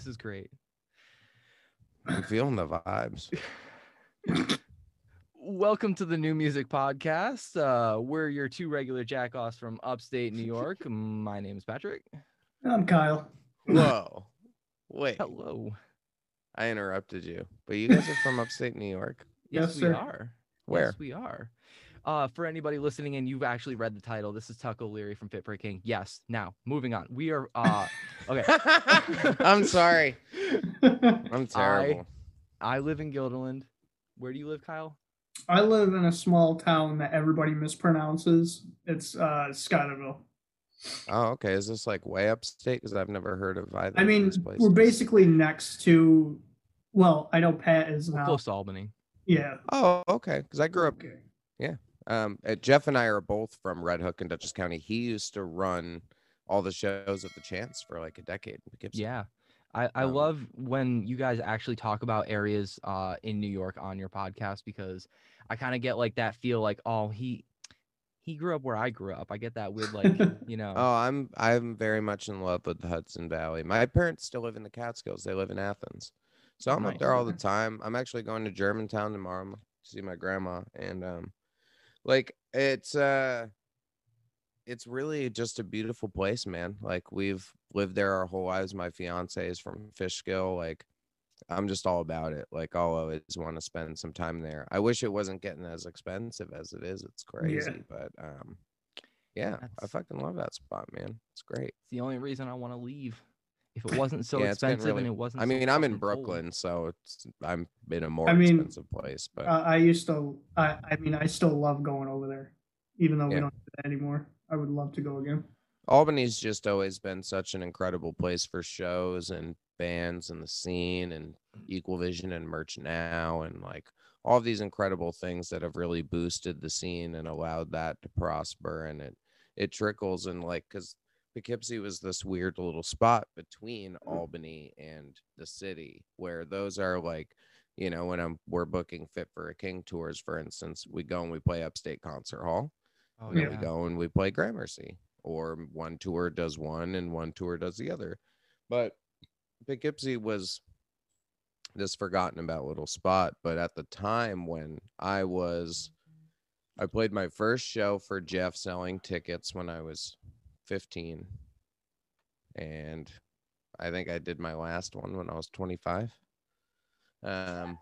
This is great. I'm feeling the vibes. Welcome to the NuMusick Podcast. Uh, we're your two regular jackoffs from upstate New York. My name is Patrick. I'm Kyle. Whoa. Wait, Hello. I interrupted you. But you guys are from upstate New York? Yes, Yes, we sir. are. Where? Yes, we are. Uh, for anybody listening and you've actually read the title, this is Tuck O'Leary from Fit for a King. Yes. Now, moving on. We are uh okay. I'm sorry. I'm terrible. I live in Guilderland. Where do you live, Kyle? I live in a small town that everybody mispronounces. It's uh Scottoville. Oh, okay. Is this like way upstate? Because I've never heard of either. I of mean, these we're basically next to. Well, I know Pat is We're now. close to Albany. Yeah. Oh, okay. Because I grew up. Okay. Um, uh, Jeff and I are both from Red Hook in Dutchess County. He used to run all the shows at the Chance for like a decade. Yeah. I, I Um, love when you guys actually talk about areas uh in New York on your podcast because I kind of get like that feel like, oh, he he grew up where I grew up. I get that with like, you know. Oh, I'm I'm very much in love with the Hudson Valley. My parents still live in the Catskills. They live in Athens. So I'm up there all the time. I'm actually going to Germantown tomorrow to see my grandma and um like it's uh it's really just a beautiful place, man. Like we've lived there our whole lives. My fiance is from Fishkill. Like I'm just all about it. Like I'll always want to spend some time there. I wish it wasn't getting as expensive as it is. It's crazy, but um yeah, I fucking love that spot, man. It's great. It's the only reason I want to leave. If it wasn't so Yeah, expensive really- and it wasn't I so mean, I'm in fucking cold. Brooklyn, so it's I'm in a more I mean, expensive place, but Uh, I used to. I. I mean, I still love going over there, even though Yeah. we don't do that anymore. I would love to go again. Albany's just always been such an incredible place for shows and bands and the scene and Equal Vision and Merch Now and like all of these incredible things that have really boosted the scene and allowed that to prosper and it it trickles and like because Poughkeepsie was this weird little spot between mm-hmm. Albany and the city where those are like you know when I'm we're booking Fit for a King tours for instance we go and we play Upstate Concert Hall Oh, yeah. we go and we play Gramercy, or one tour does one and one tour does the other. But Poughkeepsie was this forgotten about little spot. But at the time when I was, I played my first show for Jeff selling tickets when I was 15. And I think I did my last one when I was 25. Um,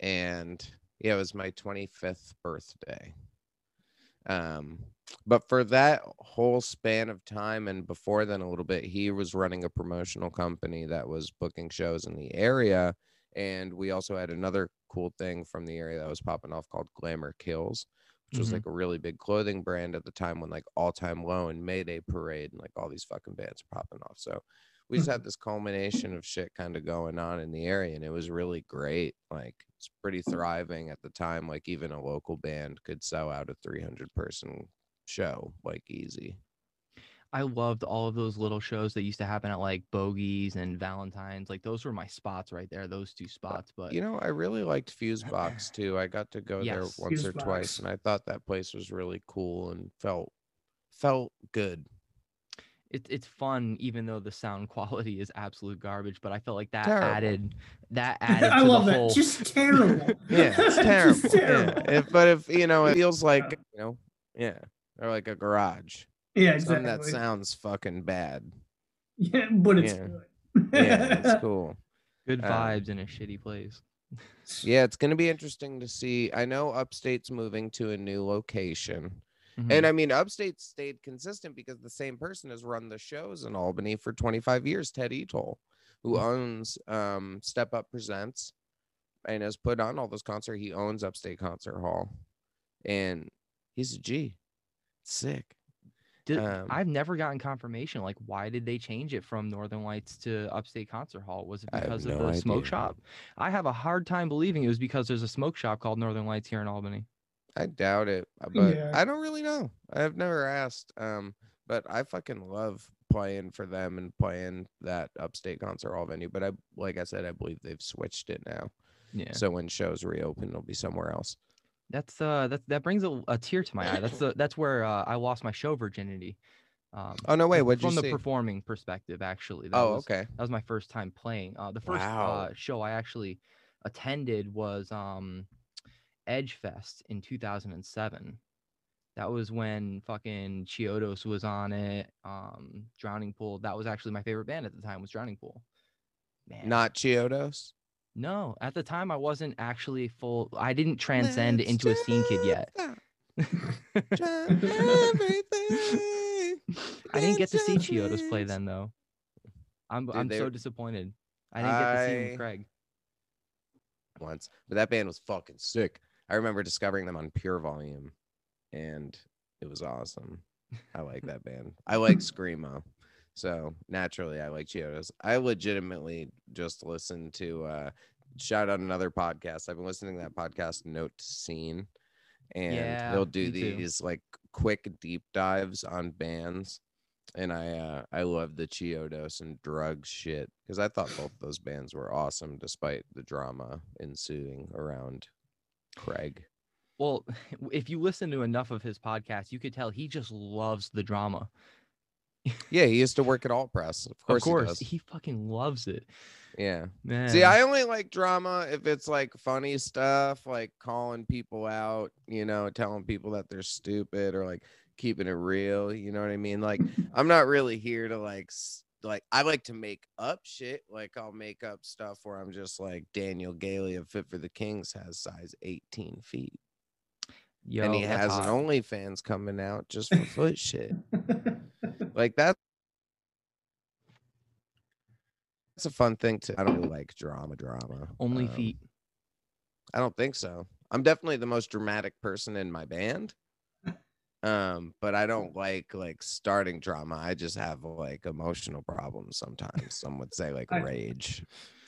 and yeah, it was my 25th birthday. Um, but for that whole span of time and before then a little bit, he was running a promotional company that was booking shows in the area. And we also had another cool thing from the area that was popping off called Glamour Kills, which was Mhm. like a really big clothing brand at the time when like All Time Low and Mayday Parade and like all these fucking bands are popping off. So we just had this culmination of shit kind of going on in the area and it was really great. Like it's pretty thriving at the time. Like even a local band could sell out a 300 person show like easy. I loved all of those little shows that used to happen at like Bogies and Valentine's. Like those were my spots right there, those two uh, spots. But You know, I really liked Fusebox too. I got to go Yes. there once or twice and I thought that place was really cool and felt felt good. it's it's fun, even though the sound quality is absolute garbage. But I felt like that Terrible. added that added I to love the that. whole. Just terrible. Yeah, it's Just terrible. terrible. Yeah. If, but if you know, it feels like Yeah. you know, yeah, or like a garage. Yeah, Something that sounds fucking bad. Yeah, but it's Yeah. good. Yeah, it's cool. good um, vibes in a shitty place. Yeah, it's gonna be interesting to see. I know Upstate's moving to a new location. Mhm. And I mean, Upstate stayed consistent because the same person has run the shows in Albany for 25 years, Ted Etoll, who Mm. owns um, Step Up Presents and has put on all those concerts. He owns Upstate Concert Hall, and he's a G. Sick. Did- um, I've never gotten confirmation. Like, why did they change it from Northern Lights to Upstate Concert Hall? Was it because of no the smoke shop? I have a hard time believing it was because there's a smoke shop called Northern Lights here in Albany. I doubt it, uh, but Yeah. I don't really know. I've never asked. Um, but I fucking love playing for them and playing that Upstate Concert Hall venue. But I, like I said, I believe they've switched it now. Yeah, So when shows reopen, it'll be somewhere else. That's uh, that that brings a, a tear to my eye. That's the that's where uh, I lost my show virginity. Um, Oh no, way! you from the see? performing perspective, actually. That oh, was, okay. That was my first time playing. Uh, the first Wow. uh, show I actually attended was um, Edge Fest in 2007. That was when fucking Chiodos was on it. Um, Drowning Pool. That was actually my favorite band at the time. Was Drowning Pool. Man, Not Chiodos. No. At the time, I wasn't actually full. I didn't transcend Let's into a scene kid yet. just try everything. I didn't get to see Chiodos play then though. I'm Dude, I'm they so disappointed. I didn't get to see him Craig. once, but that band was fucking sick. I remember discovering them on Pure Volume, and it was awesome. I like that band. I like screamo, so naturally I like Chiodos. I legitimately just listened to uh, shout out another podcast. I've been listening to that podcast, Note Scene, and Yeah, they'll do me too. these like quick deep dives on bands. And I uh, I love the Chiodos and drugs shit because I thought both those bands were awesome despite the drama ensuing around Craig. Well, if you listen to enough of his podcast, you could tell he just loves the drama. Yeah, he used to work at Alt Press. Of course, of course, he he fucking loves it. Yeah. Man. See, I only like drama if it's like funny stuff, like calling people out, you know, telling people that they're stupid or like keeping it real. You know what I mean? Like, I'm not really here to like, like, I like to make up shit. Like, I'll make up stuff where I'm just like Daniel Gailey of Fit for the Kings has size 18 feet, Yo, and he has hot. an OnlyFans coming out just for foot shit. Like that. That's a fun thing to. I don't really like drama, drama. only Um, feet. I don't think so. I'm definitely the most dramatic person in my band. Um, but I don't like like starting drama. I just have like emotional problems sometimes. Some would say like I- rage.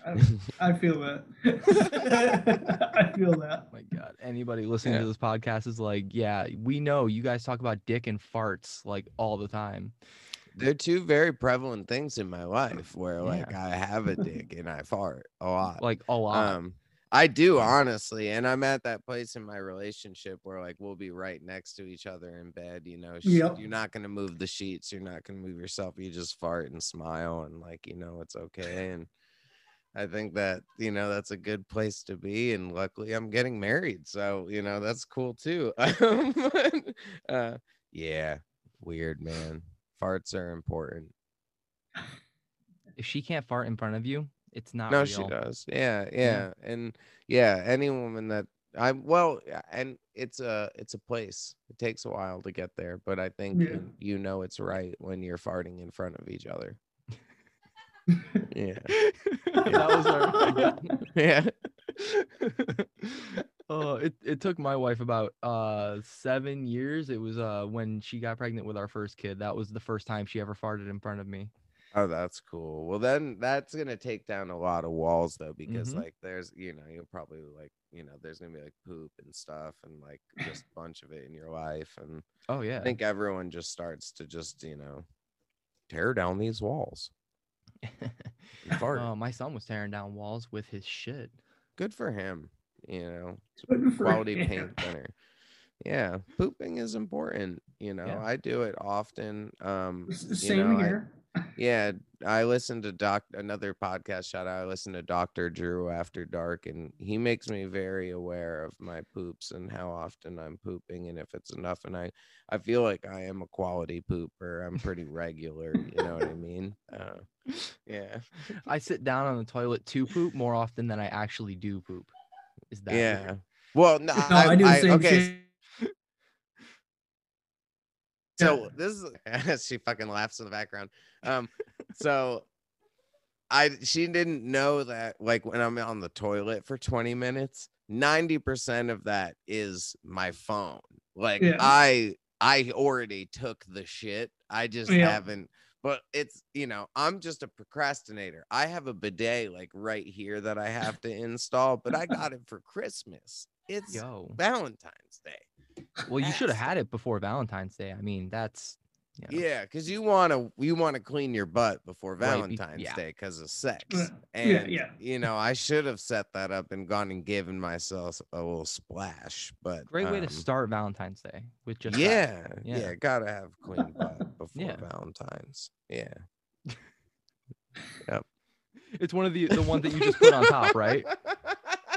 I, I feel that. I feel that. My God, anybody listening Yeah. to this podcast is like, yeah, we know you guys talk about dick and farts like all the time. They're two very prevalent things in my life where like I have a dick and I fart a lot. Like a lot. Um, I do honestly, and I'm at that place in my relationship where like we'll be right next to each other in bed. You know, Yep. you're not gonna move the sheets, you're not gonna move yourself. You just fart and smile, and like you know it's okay. And I think that you know that's a good place to be. And luckily, I'm getting married, so you know that's cool too. Um, uh, yeah, weird man. Farts are important. if she can't fart in front of you, it's not no real. she does yeah, yeah and yeah any woman that i well and it's a it's a place it takes a while to get there but i think Yeah. you, you know it's right when you're farting in front of each other yeah that was our. yeah oh, it, it took my wife about uh seven years. It was uh when she got pregnant with our first kid. That was the first time she ever farted in front of me. oh that's cool well then that's gonna take down a lot of walls though because Mhm. like there's you know you'll probably like you know there's gonna be like poop and stuff and like just a bunch of it in your life and Oh yeah. i think everyone just starts to just you know tear down these walls and fart. Oh, my son was tearing down walls with his shit. good for him you know quality him. paint thinner yeah pooping is important you know Yeah. i do it often um S- you Same know, I- here. Yeah i listened to doc another podcast shout out i listened to dr drew after dark and he makes me very aware of my poops and how often i'm pooping and if it's enough and i i feel like i am a quality pooper i'm pretty regular you know what i mean uh, yeah I sit down on the toilet to poop more often than I actually do poop. Is that yeah weird? well no, No, I, do the same okay shit. So this is she fucking laughs in the background. Um, so I she didn't know that like when I'm on the toilet for 20 minutes, 90% of that is my phone. Like Yeah. I I already took the shit. I just Yeah. haven't but it's you know, I'm just a procrastinator. I have a bidet like right here that I have to install, but I got it for Christmas. It's Yo. Valentine's Day. Well, you should have had it before Valentine's Day. I mean, that's you know. Yeah, because you want to you want to clean your butt before Right, Valentine's yeah. Day because of sex. Yeah, And yeah. you know, I should have set that up and gone and given myself a little splash. But Great way to um, start Valentine's Day with just yeah, yeah, Yeah. gotta have clean butt before Yeah. Valentine's. Yeah. Yep. It's one of the the ones that you just put on top, right?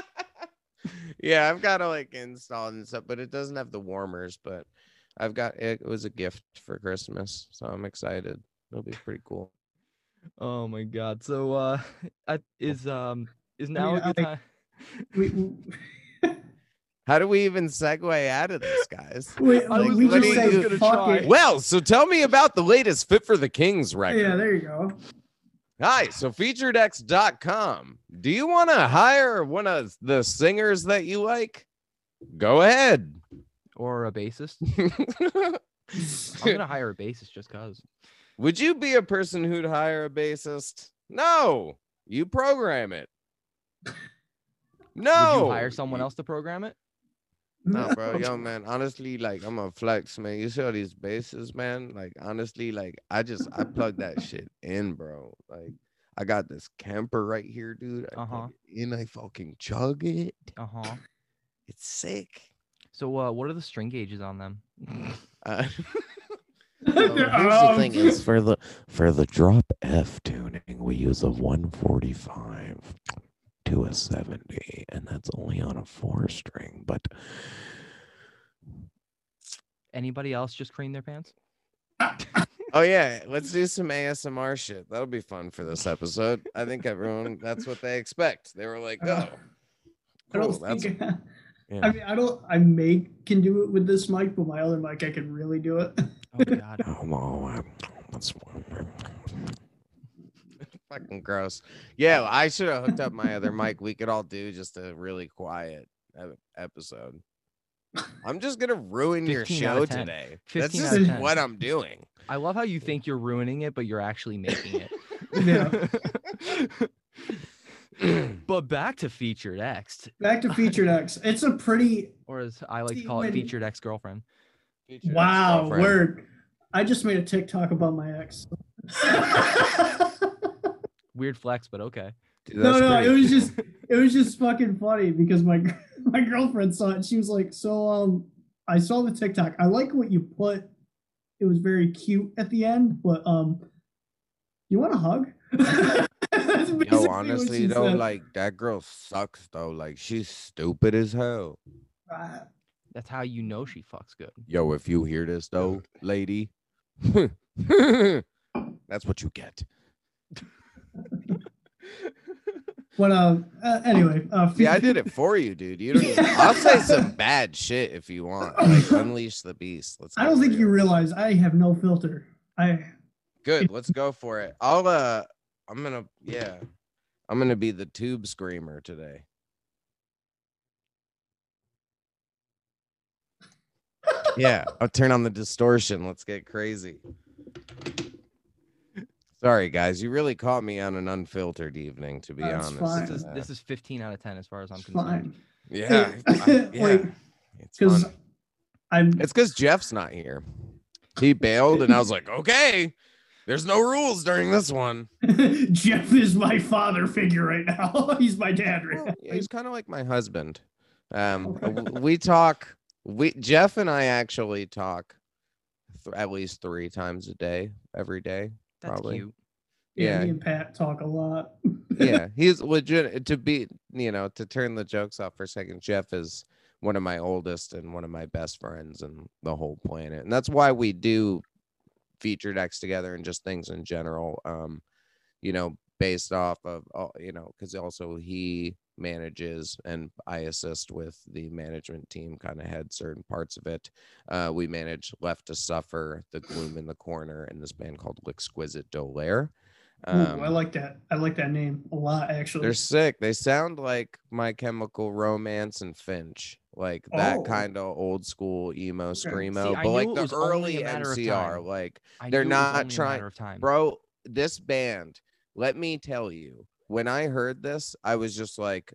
yeah, I've got to like install it and stuff, but it doesn't have the warmers. But I've got it was a gift for Christmas, so I'm excited. It'll be pretty cool. Oh my god. So uh I, is um is now mean, a good I- time? We, we, How do we even segue out of this, guys? we, like, was we just literally say fuck try. it. Well, so tell me about the latest Fit for the Kings record. Yeah, there you go. Hi, so featuredx.com. Do you want to hire one of the singers that you like? Go ahead. Or a bassist? I'm gonna hire a bassist just cause. Would you be a person who'd hire a bassist? No, you program it. No, Would you hire someone else to program it? No, bro, yo, man. Honestly, like I'm a flex, man. You see all these basses, man. Like honestly, like I just I plug that shit in, bro. Like I got this camper right here, dude. I Uh-huh. plug it in, I fucking chug it. Uh-huh. It's sick. So uh what are the string gauges on them? Uh, Well, here's the thing is for the for the drop F tuning, we use a 145 to a 70, and that's only on a four string. But Anybody else just cream their pants? oh yeah, let's do some ASMR shit. That'll be fun for this episode. I think everyone that's what they expect. They were like, Uh, oh, I don't cool, that's think. Yeah. I mean, I don't. I may can do it with this mic, but my other mic, I can really do it. Oh god. Oh, no, that's fucking gross. Yeah, I should have hooked up my other mic. We could all do just a really quiet episode. I'm just gonna ruin your show today. That's just what I'm doing. I love how you think you're ruining it, but you're actually making it. but back to featured X, Back to featured X. It's a pretty or as I like to call it, featured ex girlfriend. Wow ex-girlfriend. word. I just made a TikTok about my ex. Weird flex, but okay. Dude, no, that's no, it was just it was just fucking funny because my my girlfriend saw it. She was like, "So, um, I saw the TikTok. I like what you put. It was very cute at the end, but um, you want a hug?" That's basically Yo, what honestly she though, said. like that girl sucks though. Like she's stupid as hell. That's how you know she fucks good. Yo, if you hear this though, lady, that's what you get. But um, uh, anyway, uh, See, I did it for you, dude. You don't. Even, I'll say some bad shit if you want. Like unleash the beast. Let's. I don't think for you realize I have no filter. I Good. Let's go for it. I'll. Uh, I'm gonna. Yeah, I'm gonna be the tube screamer today. Yeah, I'll turn on the distortion. Let's get crazy. Sorry, guys. You really caught me on an unfiltered evening, to be That's honest. fine. This is this is 15 out of 10 as far as I'm it's concerned. fine. yeah, Hey, I- yeah. like, it's because. I'm It's because Jeff's not here. He bailed, and I was like, okay, there's no rules during this one. Jeff is my father figure right now. He's my dad right Well, now. he's kind of like my husband. Um, we talk. We Jeff and I actually talk th- at least three times a day, every day. That's Probably. cute. Yeah, yeah. me and Pat talk a lot. Yeah, he's legit. To be, you know, to turn the jokes off for a second. Jeff is one of my oldest and one of my best friends in the whole planet, and that's why we do featured X together and just things in general. Um, you know, based off of, all you know, because also he manages and I assist with the management team, kind of head certain parts of it. Uh, we manage Left to Suffer, The Gloom in the Corner, and this band called L'Exquisite Dolaire. Ooh, Um, I like that. I like that name a lot, actually. they're sick. They sound like My Chemical Romance and Finch, like that Oh. kind of old school emo screamo, See, but like the early a MCR. Like, I They're knew it was not trying- matter of time. bro, this band. Let me tell you, when I heard this, I was just like,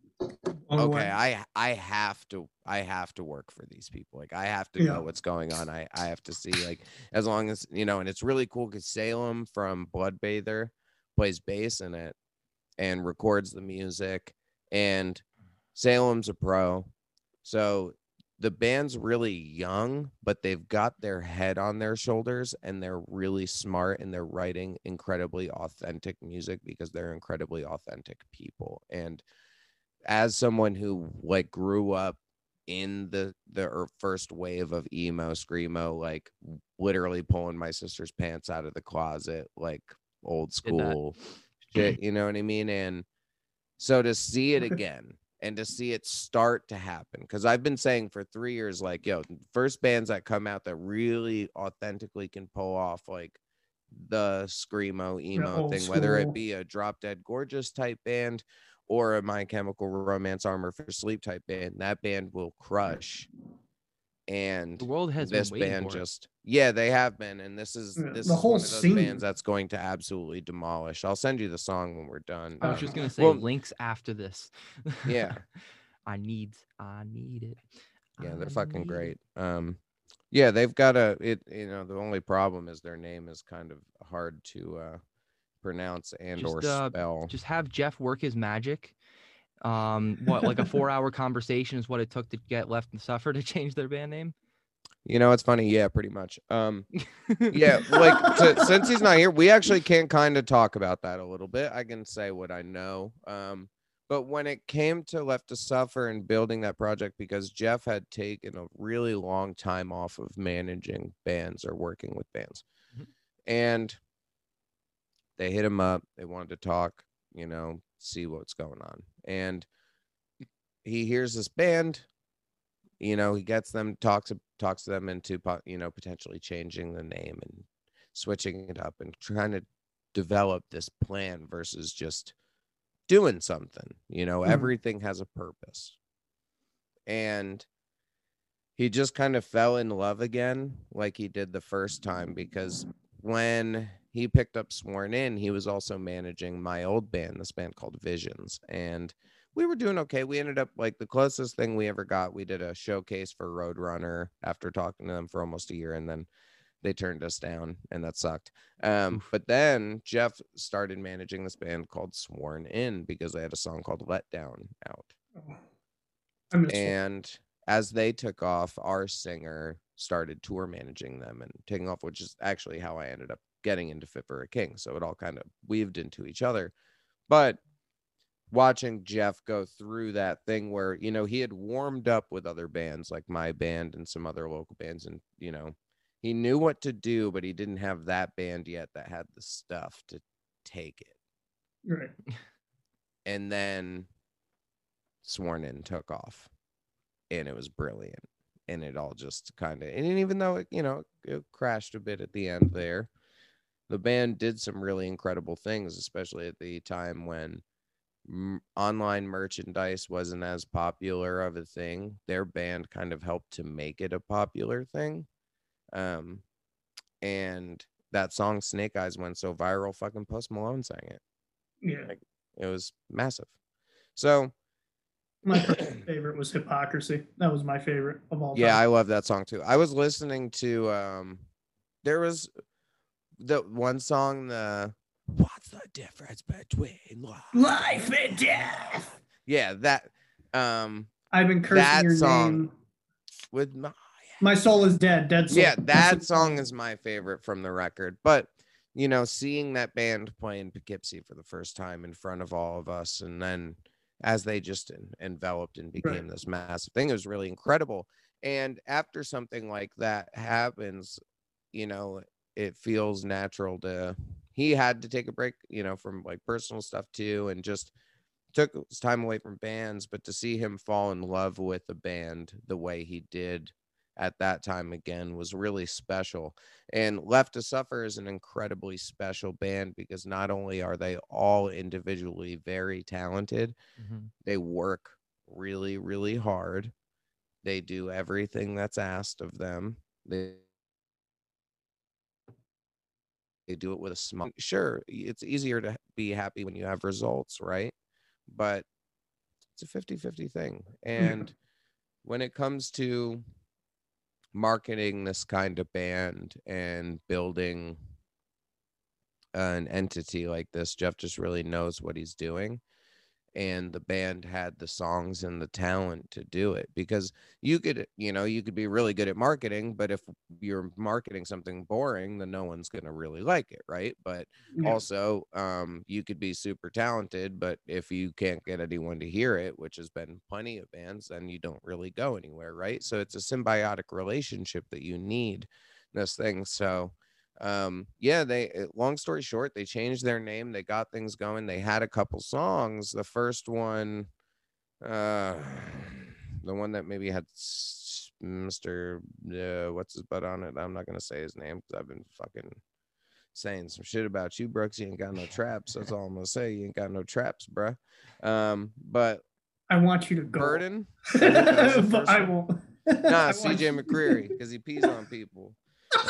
On the okay way. i i have to i have to work for these people like i have to Yeah. know what's going on i i have to see like as long as you know and it's really cool because salem from bloodbather plays bass in it and records the music and salem's a pro. So the band's really young but they've got their head on their shoulders and they're really smart and they're writing incredibly authentic music because they're incredibly authentic people. And as someone who like grew up in the the er- first wave of emo screamo like literally pulling my sister's pants out of the closet like old school shit you know what i mean? And so to see it again and to see it start to happen because i've been saying for three years like yo first bands that come out that really authentically can pull off like the screamo emo thing whether it be a drop dead gorgeous type band or a my chemical romance armor for sleep type band that band will crush and The world has this been band just yeah they have been and this is Yeah, this the is whole one of those scene. bands that's going to absolutely demolish i'll send you the song when we're done I was um, just gonna say well, links after this. Yeah. I need I need it. yeah they're fucking great it. um yeah they've got a it you know the only problem is their name is kind of hard to uh pronounce and or Just, uh, spell Just have Jeff work his magic. Um, what like a four-hour conversation is what it took to get Left and Suffer to change their band name. you know it's funny. Yeah pretty much. Um yeah like to, since he's not here we actually can kind of talk about that a little bit. I can say what i know. Um but when it came to left to suffer and building that project because jeff had taken a really long time off of managing bands or working with bands. Mhm. and they hit him up. They wanted to talk you know see what's going on and he hears this band you know he gets them talks talks to them into you know potentially changing the name and switching it up and trying to develop this plan versus just doing something you know Mhm. everything has a purpose and he just kind of fell in love again like he did the first time because when he picked up sworn in he was also managing my old band this band called visions and we were doing okay. We ended up like the closest thing we ever got we did a showcase for roadrunner after talking to them for almost a year and then they turned us down and that sucked. Um but then jeff started managing this band called sworn in because they had a song called let down out and as they took off our singer started tour managing them and taking off which is actually how i ended up getting into fit for a king. So it all kind of weaved into each other. But watching jeff go through that thing where you know he had warmed up with other bands like my band and some other local bands and you know he knew what to do but he didn't have that band yet that had the stuff to take it. Right. and then sworn in took off and it was brilliant. And it all just kind of and even though it you know it crashed a bit at the end there the band did some really incredible things especially at the time when m- online merchandise wasn't as popular of a thing. Their band kind of helped to make it a popular thing. Um and that song snake eyes went so viral fucking post malone sang it. Yeah. Like, it was massive. So My favorite was Hypocrisy. That was my favorite of all yeah i love that song too. I was listening to um there was the one song the what's the difference between life, Life and death. yeah that um I've been cursing That your song. name. with my My soul is dead. Dead soul. yeah that song is my favorite from the record but you know seeing that band play in poughkeepsie for the first time in front of all of us and then as they just en- enveloped and became this massive thing it was really incredible and after something like that happens you know it feels natural to he had to take a break you know from like personal stuff too and just took his time away from bands but to see him fall in love with the band the way he did at that time again was really special. And Left to Suffer is an incredibly special band because not only are they all individually very talented, Mhm. they work really, really hard. They do everything that's asked of them. They they do it with a smile. Sure, it's easier to be happy when you have results, right? But it's a 50-50 thing and when it comes to marketing this kind of band and building an entity like this jeff just really knows what he's doing and the band had the songs and the talent to do it because you could you know you could be really good at marketing but if you're marketing something boring then no one's going to really like it right but Yeah. also um you could be super talented but if you can't get anyone to hear it which has been plenty of bands then you don't really go anywhere right so it's a symbiotic relationship that you need this thing so um yeah they uh, long story short they changed their name they got things going they had a couple songs. The first one uh the one that maybe had mr uh, what's his butt on it? I'm not gonna say his name because i've been fucking saying some shit about you brooks. You ain't got no traps. That's all i'm gonna say. You ain't got no traps bruh. Um but I want you to go. burden? I think that was the but I won't. Nah, CJ McCreery, because he pees on people.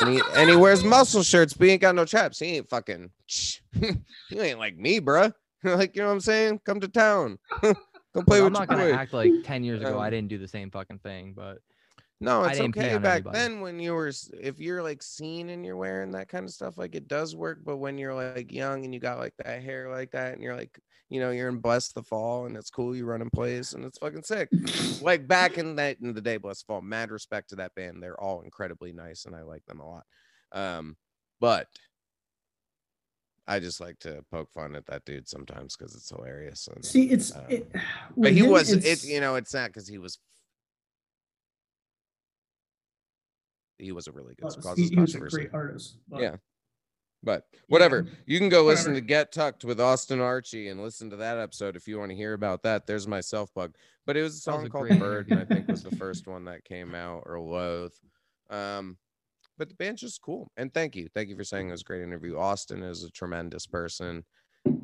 And he, and he wears muscle shirts, but he ain't got no traps. He ain't fucking. you ain't like me, bruh. like, you know what I'm saying? Come to town. Come play I'm with not your gonna boy. act like 10 years ago I Um, didn't do the same fucking thing, but No, it's okay back anybody. then when you were, if you're like seen and you're wearing that kind of stuff, like it does work. But when you're like young and you got like that hair like that, and you're like, you know, you're in Bless the Fall and it's cool, you run in place and it's fucking sick. like back in that in the day, Bless the Fall, mad respect to that band. They're all incredibly nice and I like them a lot. Um, but I just like to poke fun at that dude sometimes because it's hilarious. And, See, it's um, it, but he was it's- it, you know, it's not because he was he was a really good was- cause he, his he was a great artist. But Yeah. But whatever, you can go listen to. Get Tucked with Austin Archie and listen to that episode if you want to hear about that. There's my self plug. But it was a That was song a called great Bird, and I think was the first one that came out or Loath. Um, but the band's just cool. And thank you. Thank you for saying it was a great interview. Austin is a tremendous person.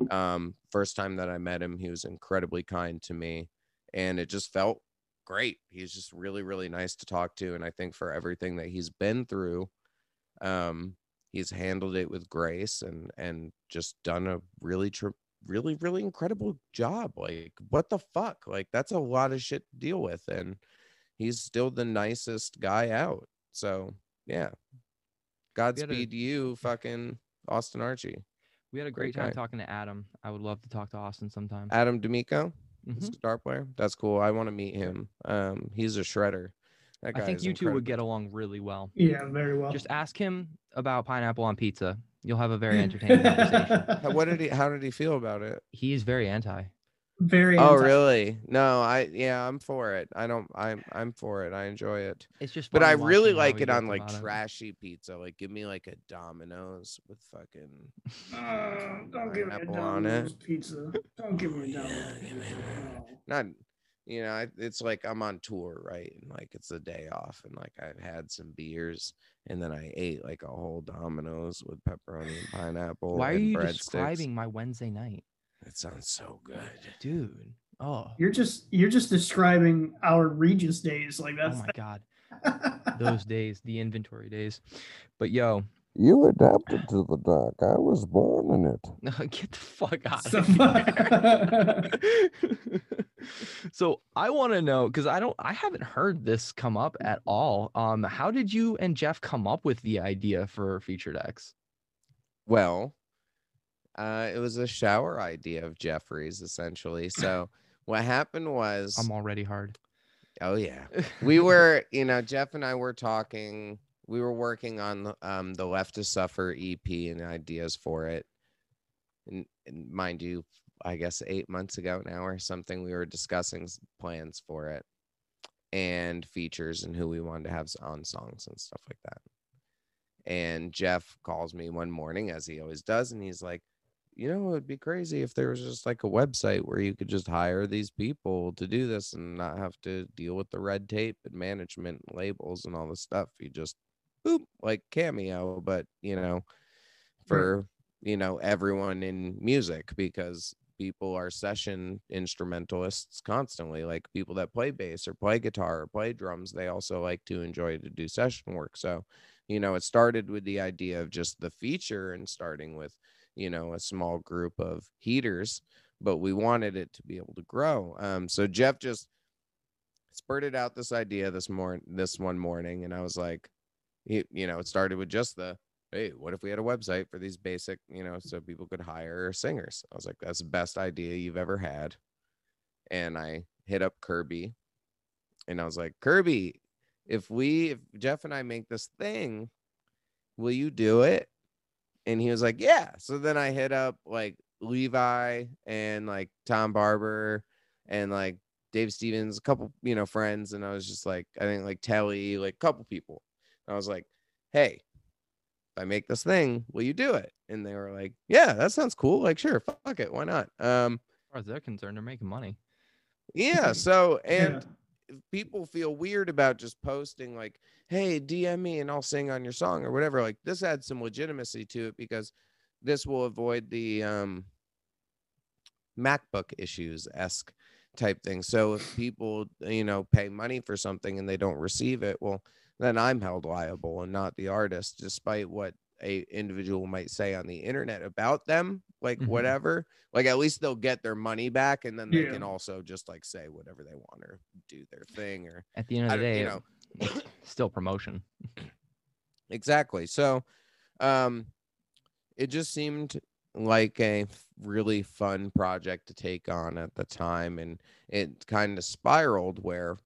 Um, first time that I met him, he was incredibly kind to me, and it just felt great. He's just really, really nice to talk to. And I think for everything that he's been through, um, he's handled it with grace and and just done a really tr- really really incredible job like what the fuck like that's a lot of shit to deal with and he's still the nicest guy out so yeah godspeed you fucking austin archie we had a Great great time guy. talking to Adam. I would love to talk to Austin sometime. adam d'amico Mhm. this guitar player that's cool i want to meet him um he's a shredder that I think is you two would get along really well. yeah, very well. Just ask him about pineapple on pizza. You'll have a very entertaining conversation. How- what did he how did he feel about it He is very anti. Very. Oh anti- really? No, I yeah, I'm for it. I don't I'm I'm for it. I enjoy it. It's just. But I really like it on like about it. trashy pizza. Like give me like a Domino's with fucking Uh, don't give me a Pineapple on it. Domino's pizza. Don't give me a Yeah, Domino's give me. No. not you know, I, it's like I'm on tour, right? And like it's a day off and like I've had some beers and then I ate like a whole Domino's with pepperoni and pineapple. Why are and you breadsticks. describing my Wednesday night, It sounds so good. dude? Oh, You're just you're just describing our Regis days. Like that. oh my god, those days, the inventory days. But yo, You adapted to the dark. I was born in it. get the fuck out So- of here. so I want to know because I don't, I haven't heard this come up at all. Um, how did you and Jeff come up with the idea for Featured X? Well, uh, it was a shower idea of Jeffrey's essentially. So what happened was, I'm already hard. oh yeah, we were, you know, Jeff and I were talking. We were working on the, um, the Left to Suffer EP and ideas for it. And, and mind you, I guess eight months ago now or something, we were discussing plans for it and features and who we wanted to have on songs and stuff like that. And Jeff calls me one morning, as he always does, and he's like, you know, it would be crazy if there was just like a website where you could just hire these people to do this and not have to deal with the red tape and management and labels and all this stuff. You just boop, like Cameo, but you know, for you know, everyone in music because people are session instrumentalists constantly, like people that play bass or play guitar or play drums, they also like to enjoy to do session work. So, you know, it started with the idea of just the feature and starting with, you know, a small group of heaters. but we wanted it to be able to grow. Um, so Jeff just spurted out this idea this morning, this one morning, and I was like, you know, it started with just the hey, what if we had a website for these basic, you know, so people could hire singers? I was like, that's the best idea you've ever had. And I hit up Kirby and I was like, Kirby, if we, if Jeff and I make this thing, will you do it? And he was like, yeah. So then I hit up like Levi and like Tom Barber and like Dave Stephens, a couple, you know, friends. And I was just like, I think like Telly, like a couple people. I was like, hey, if I make this thing, will you do it? And they were like, yeah, that sounds cool. Like, sure, fuck it. Why not? Um, as far as they're concerned, they're making money. Yeah. So, and yeah. People feel weird about just posting like, hey, DM me and I'll sing on your song or whatever. Like, this adds some legitimacy to it because this will avoid the um, MacBook issues esque type thing. So, if people, you know, pay money for something and they don't receive it, well, then I'm held liable and not the artist, despite what a individual might say on the internet about them, like mm-hmm. whatever. Like at least they'll get their money back, and then they yeah. can also just like say whatever they want or do their thing. Or at the end of the day, you know, still promotion. exactly. So, um, it just seemed like a really fun project to take on at the time, and it kind of spiraled where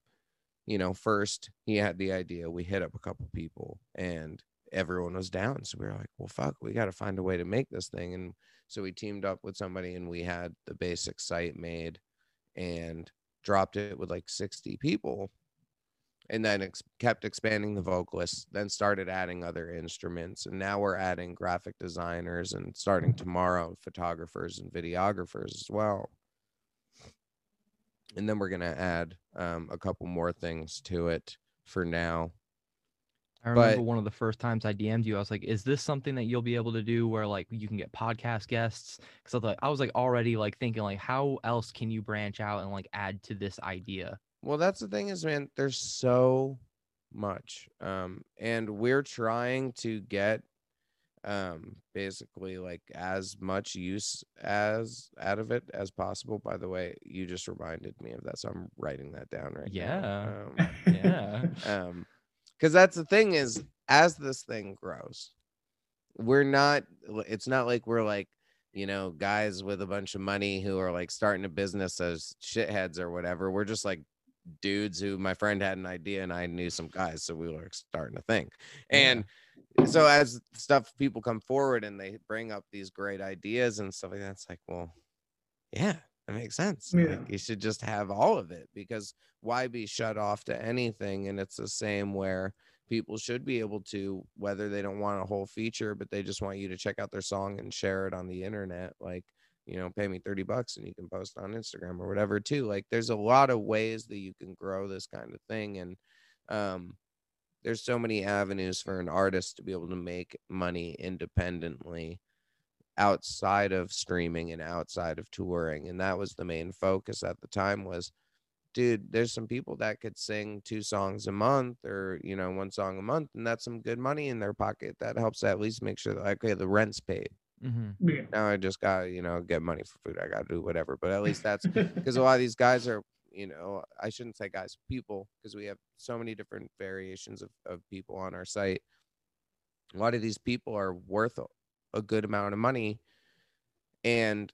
you know, first he had the idea, we hit up a couple people and everyone was down. So we were like, well, fuck, we got to find a way to make this thing. And so we teamed up with somebody and we had the basic site made and dropped it with like 60 people and then ex- kept expanding the vocalists then started adding other instruments and now we're adding graphic designers and starting tomorrow photographers and videographers as well and then we're gonna add um, a couple more things to it for now. I remember but, one of the first times I DM'd you, I was like, "Is this something that you'll be able to do where like you can get podcast guests?" Because I thought I was like already like thinking like, how else can you branch out and like add to this idea? Well, that's the thing is, man, there's so much, um, and we're trying to get um basically like as much use as out of it as possible by the way you just reminded me of that so i'm writing that down right yeah um, yeah um because that's the thing is as this thing grows we're not it's not like we're like you know guys with a bunch of money who are like starting a business as shitheads or whatever. We're just like dudes who my friend had an idea and i knew some guys so we were starting to think. And yeah so as stuff people come forward and they bring up these great ideas and stuff like that, it's like, well, yeah, that makes sense. Yeah. Like, you should just have all of it because why be shut off to anything? And it's the same where people should be able to, whether they don't want a whole feature, but they just want you to check out their song and share it on the internet. Like, you know, pay me 30 bucks and you can post on Instagram or whatever too. Like there's a lot of ways that you can grow this kind of thing. And um, there's so many avenues for an artist to be able to make money independently outside of streaming and outside of touring and that was the main focus at the time was dude there's some people that could sing two songs a month or you know one song a month and that's some good money in their pocket that helps at least make sure that okay the rent's paid mm-hmm. yeah. now i just got you know get money for food i gotta do whatever but at least that's because a lot of these guys are you know i shouldn't say guys people because we have so many different variations of, of people on our site a lot of these people are worth a, good amount of money. And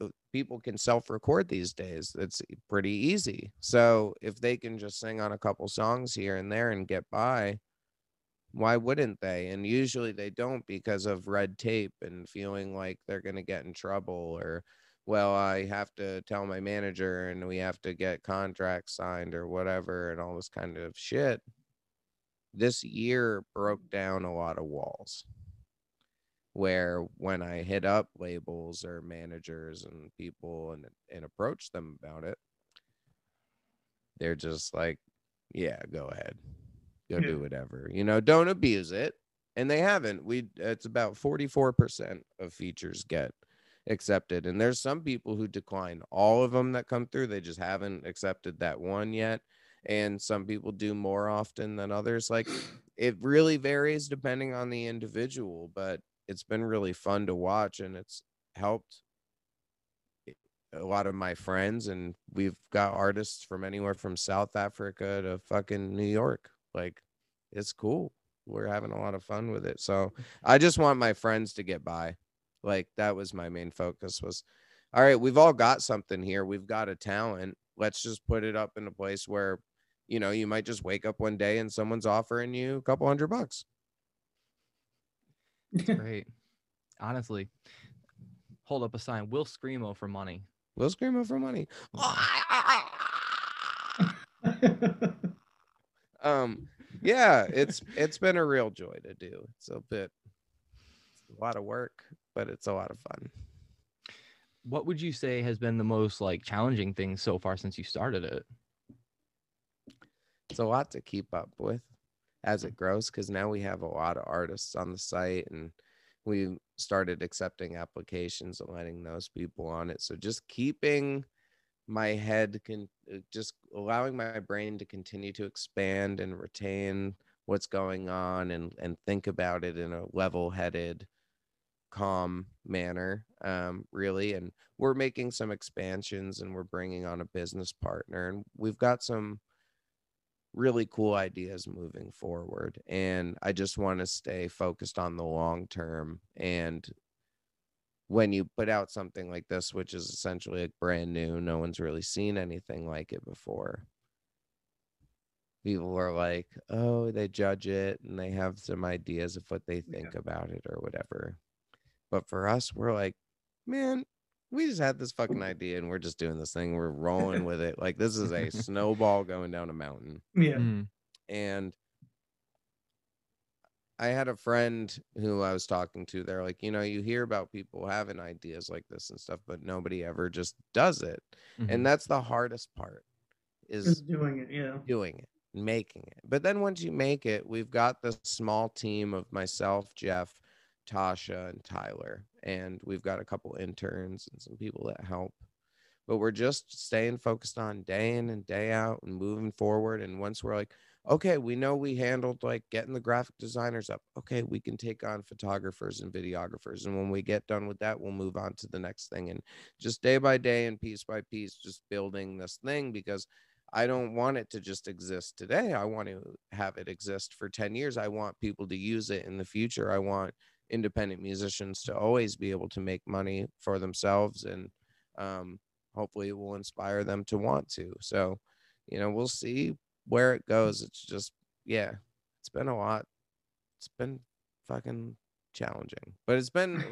uh, people can self-record these days. It's pretty easy. So if they can just sing on a couple songs here and there and get by why wouldn't they? And usually they don't because of red tape and feeling like they're going to get in trouble or well, I have to tell my manager and we have to get contracts signed or whatever and all this kind of shit. This year broke down a lot of walls where when I hit up labels or managers and people and and approach them about it, they're just like, yeah, go ahead. Go yeah. do whatever. You know, don't abuse it. And they haven't. We it's about 44% of features get accepted. And there's some people who decline all of them that come through. They just haven't accepted that one yet. And some people do more often than others. Like it really varies depending on the individual, but it's been really fun to watch and it's helped a lot of my friends, and we've got artists from anywhere from South Africa to fucking New York. Like, it's cool. We're having a lot of fun with it. So I just want my friends to get by. Like that was my main focus was all right, we've all got something here. We've got a talent. Let's just put it up in a place where, you know, you might just wake up one day and someone's offering you a couple hundred bucks. Great. Honestly, hold up a sign. Will Screamo for money. We'll scream for money. um, yeah, it's it's been a real joy to do. It's a bit, it's a lot of work, but it's a lot of fun. What would you say has been the most like challenging thing so far since you started it? It's a lot to keep up with as it grows because now we have a lot of artists on the site and we started accepting applications and letting those people on it. So just keeping my head can uh, just allowing my brain to continue to expand and retain what's going on and and think about it in a level-headed calm manner um really and we're making some expansions and we're bringing on a business partner and we've got some really cool ideas moving forward and i just want to stay focused on the long term and when you put out something like this which is essentially like brand new no one's really seen anything like it before people are like oh they judge it and they have some ideas of what they think about it or whatever. But for us we're like man we just had this fucking idea and we're just doing this thing we're rolling with it like this is a snowball going down a mountain yeah. Mm, and I had a friend who I was talking to. They're like, you know, you hear about people having ideas like this and stuff, but nobody ever just does it. mhm. And that's the hardest part is Just doing it. Yeah. doing it, making it. But then once you make it, we've got this small team of myself, Jeff, Tasha, and Tyler. And we've got a couple interns and some people that help. But we're just staying focused on day in and day out and moving forward. And once we're like, okay, we know we handled like getting the graphic designers up. Okay, we can take on photographers and videographers. And when we get done with that, we'll move on to the next thing. And just day by day and piece by piece, just building this thing because I don't want it to just exist today. I want to have it exist for 10 years. I want people to use it in the future. I want independent musicians to always be able to make money for themselves and um, hopefully it will inspire them to want to. So, you know, we'll see where it goes. It's just, yeah, it's been a lot. It's been fucking challenging, but it's been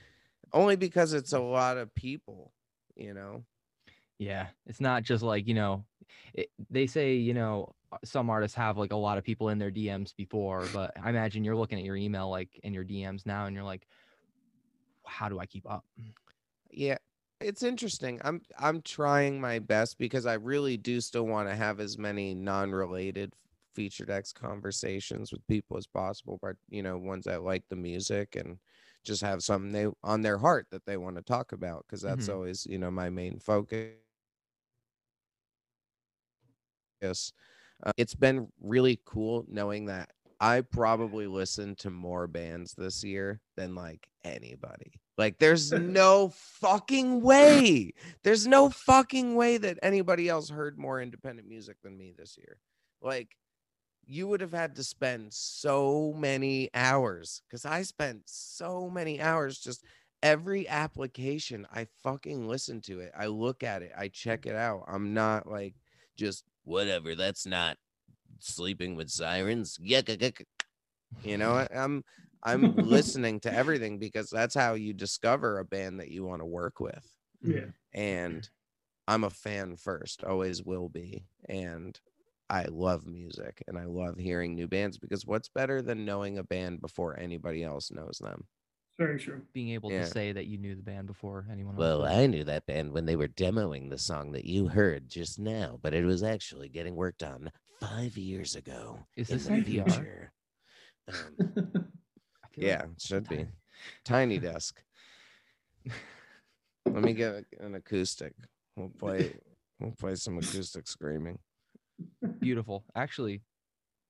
only because it's a lot of people, you know. Yeah, it's not just like you know, it, they say you know some artists have like a lot of people in their DMs before, but I imagine you're looking at your email like in your DMs now, and you're like, how do I keep up? Yeah, it's interesting. I'm I'm trying my best because I really do still want to have as many non-related FeaturedX conversations with people as possible, but you know, ones that like the music and just have something they on their heart that they want to talk about because that's Mhm. always, you know, my main focus. Yes. Uh, it's been really cool knowing that I probably listened to more bands this year than like anybody. Like, there's no fucking way. There's no fucking way that anybody else heard more independent music than me this year. Like, you would have had to spend so many hours because I spent so many hours just every application. I fucking listen to it. I look at it. I check it out. I'm not like just whatever. That's not sleeping with sirens. Yuck. You know, I'm I'm listening to everything because that's how you discover a band that you want to work with. Yeah. And I'm a fan first, always will be. And I love music and I love hearing new bands because what's better than knowing a band before anybody else knows them? Very true. Being able Yeah. to say that you knew the band before anyone else. Well. I knew that band when they were demoing the song that you heard just now, but it was actually getting worked on five years ago. is in this the NPR? future. Um, yeah, like it should be. Tiny desk. Let me get an acoustic. We'll play. We'll play some acoustic screaming. Beautiful. Actually,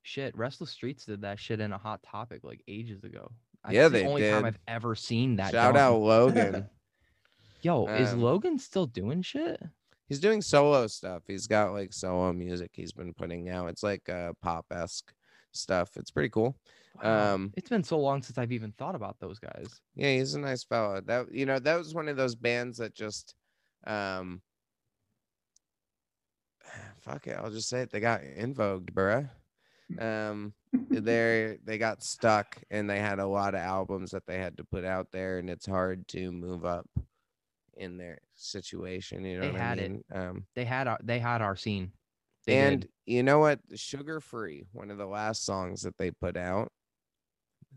shit, Restless Streets did that shit in a hot topic like ages ago. I- Yeah, it's the they only time. I've ever seen that. Shout out Logan. Yo, is Um, Logan still doing shit? He's doing solo stuff. He's got like solo music he's been putting out. It's like uh pop esque stuff. It's pretty cool. Wow, Um, it's been so long since I've even thought about those guys. Yeah, he's a nice fellow. That you know, that was one of those bands that just um fuck it, I'll just say it. They got invoked, bruh. Um they they got stuck and they had a lot of albums that they had to put out there and it's hard to move up in their situation. You know They what had I it. Um They had our, they had our scene. They and did. you know what? Sugar Free, one of the last songs that they put out.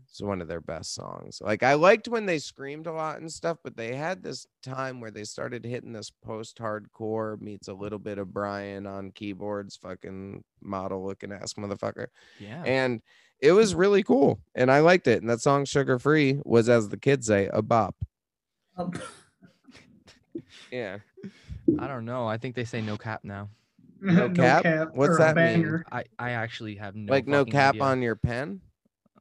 It's one of their best songs. Like I liked when they screamed a lot and stuff, but they had this time where they started hitting this post-hardcore meets a little bit of Brian on keyboards, fucking model looking ass motherfucker. yeah. And it was really cool. And I liked it. And that song Sugar Free was, as the kids say, a bop. Um, Yeah. I don't know. I think they say no cap now. No cap? What's or a that mean? I, I actually have no like no cap idea. on your pen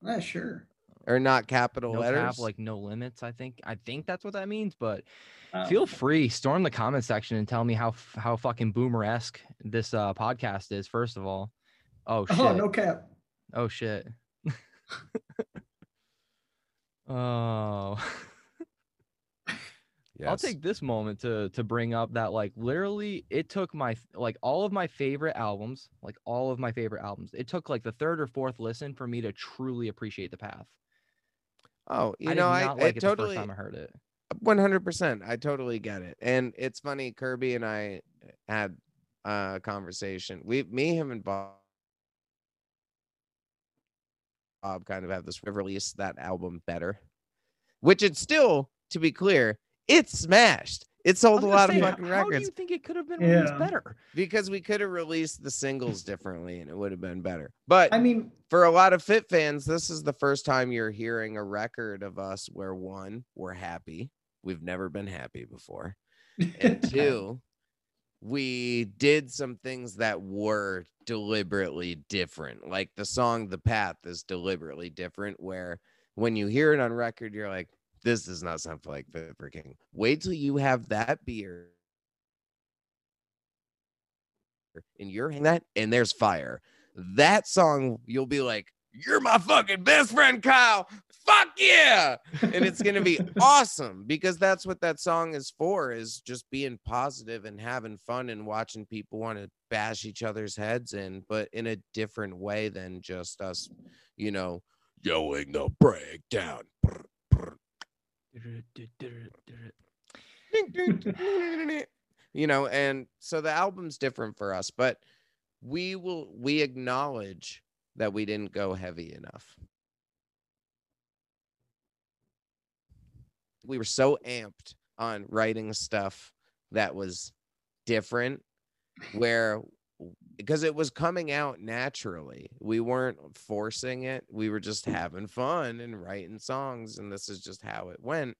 Yeah, sure. or not capital no letters. cap, like no limits. I think I think that's what that means. But Uh, feel free, storm the comment section and tell me how how fucking boomer esque this uh, podcast is. First of all, oh shit, Oh, no cap. oh shit, oh. I'll take this moment to to bring up that like literally it took my like all of my favorite albums, like all of my favorite albums. It took like the third or fourth listen for me to truly appreciate the path. Oh, you I know, I, not I like it the first totally, time I heard it. one hundred percent. I totally get it, and it's funny. Kirby and I had a conversation. We, me, him, and Bob, Bob kind of have this release that album better, which it's still, to be clear, it's smashed. It sold a lot say, of how- fucking How do records you think it could have been released better? because we could have released the singles differently, and it would have been better. But I mean, for a lot of fit fans, this is the first time you're hearing a record of us where one, we're happy. We've never been happy before. And two, we did some things that were deliberately different. Like the song The Path is deliberately different, where when you hear it on record, you're like, this does not sound like for King. Wait till you have that beer and you're in that and there's fire. That song, you'll be like, You're my fucking best friend, Kyle. Fuck yeah. And it's gonna be awesome because that's what that song is for, is just being positive and having fun and watching people want to bash each other's heads in, but in a different way than just us, you know, yelling the breakdown. you know and so the album's different for us but we will we acknowledge that we didn't go heavy enough. We were so amped on writing stuff that was different where because it was coming out naturally we weren't forcing it we were just mm. having fun and writing songs and this is just how it went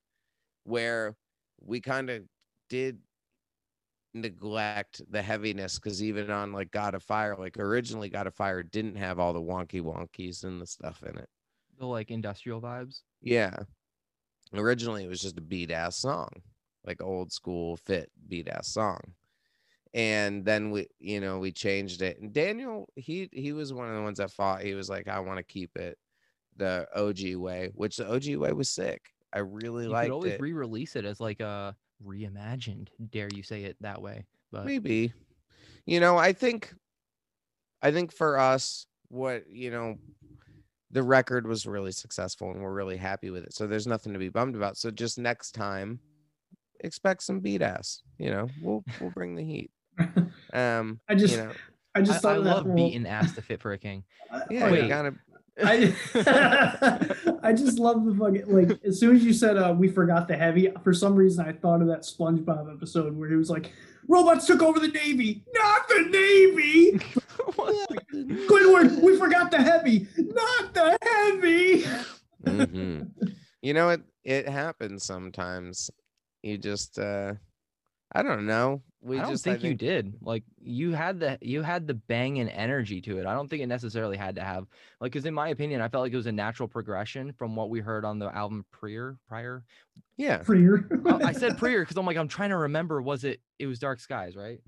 where we kind of did neglect the heaviness because even on like God of Fire, like originally God of Fire didn't have all the wonky wonkies and the stuff in it. The like industrial vibes. Yeah. Originally it was just a beat ass song, like old school fit beat ass song. And then we, you know, we changed it. And Daniel, he he was one of the ones that fought. He was like, I want to keep it the OG way, which the OG way was sick. I really could always it. re-release it as like a reimagined. Dare you say it that way? But maybe you know i think i think for us what you know the record was really successful and we're really happy with it so there's nothing to be bummed about so just next time expect some beat ass you know we'll we'll bring the heat um I just, you know I just I, thought I of love whole- beating ass to fit for a king. I- yeah like, you gotta I, I just love the fucking like as soon as you said uh, we forgot the heavy for some reason I thought of that SpongeBob episode where he was like robots took over the navy not the navy! Squidward we forgot the heavy not the heavy! Mhm. you know it it happens sometimes. You just uh i don't know we I don't just think, I you did. Like you had the you had the bang and energy to it. I don't think it necessarily had to have like because in my opinion, I felt like it was a natural progression from what we heard on the album prior prior. yeah. prior. Oh, I said prior because I'm like I'm trying to remember. Was it it was Dark Skies right?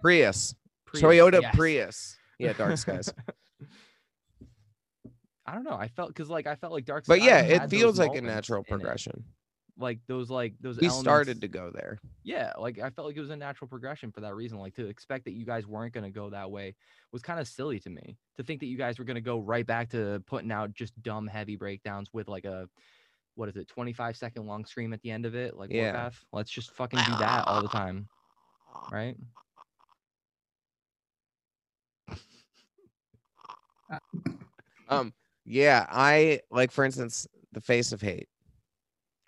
Prius. Prius, Toyota yes. Prius. Yeah, Dark Skies. I don't know. I felt because like I felt like Dark but Skies yeah, it feels like a natural progression. it. Progression. Like those like those. We elements- started to go there. yeah like i felt like it was a natural progression for that reason like to expect that you guys weren't going to go that way was kind of silly to me to think that you guys were going to go right back to putting out just dumb heavy breakdowns with like a what is it 25 second long scream at the end of it like Yeah. Warpath? let's just fucking do that all the time right Um, yeah, I like for instance, The Face of Hate.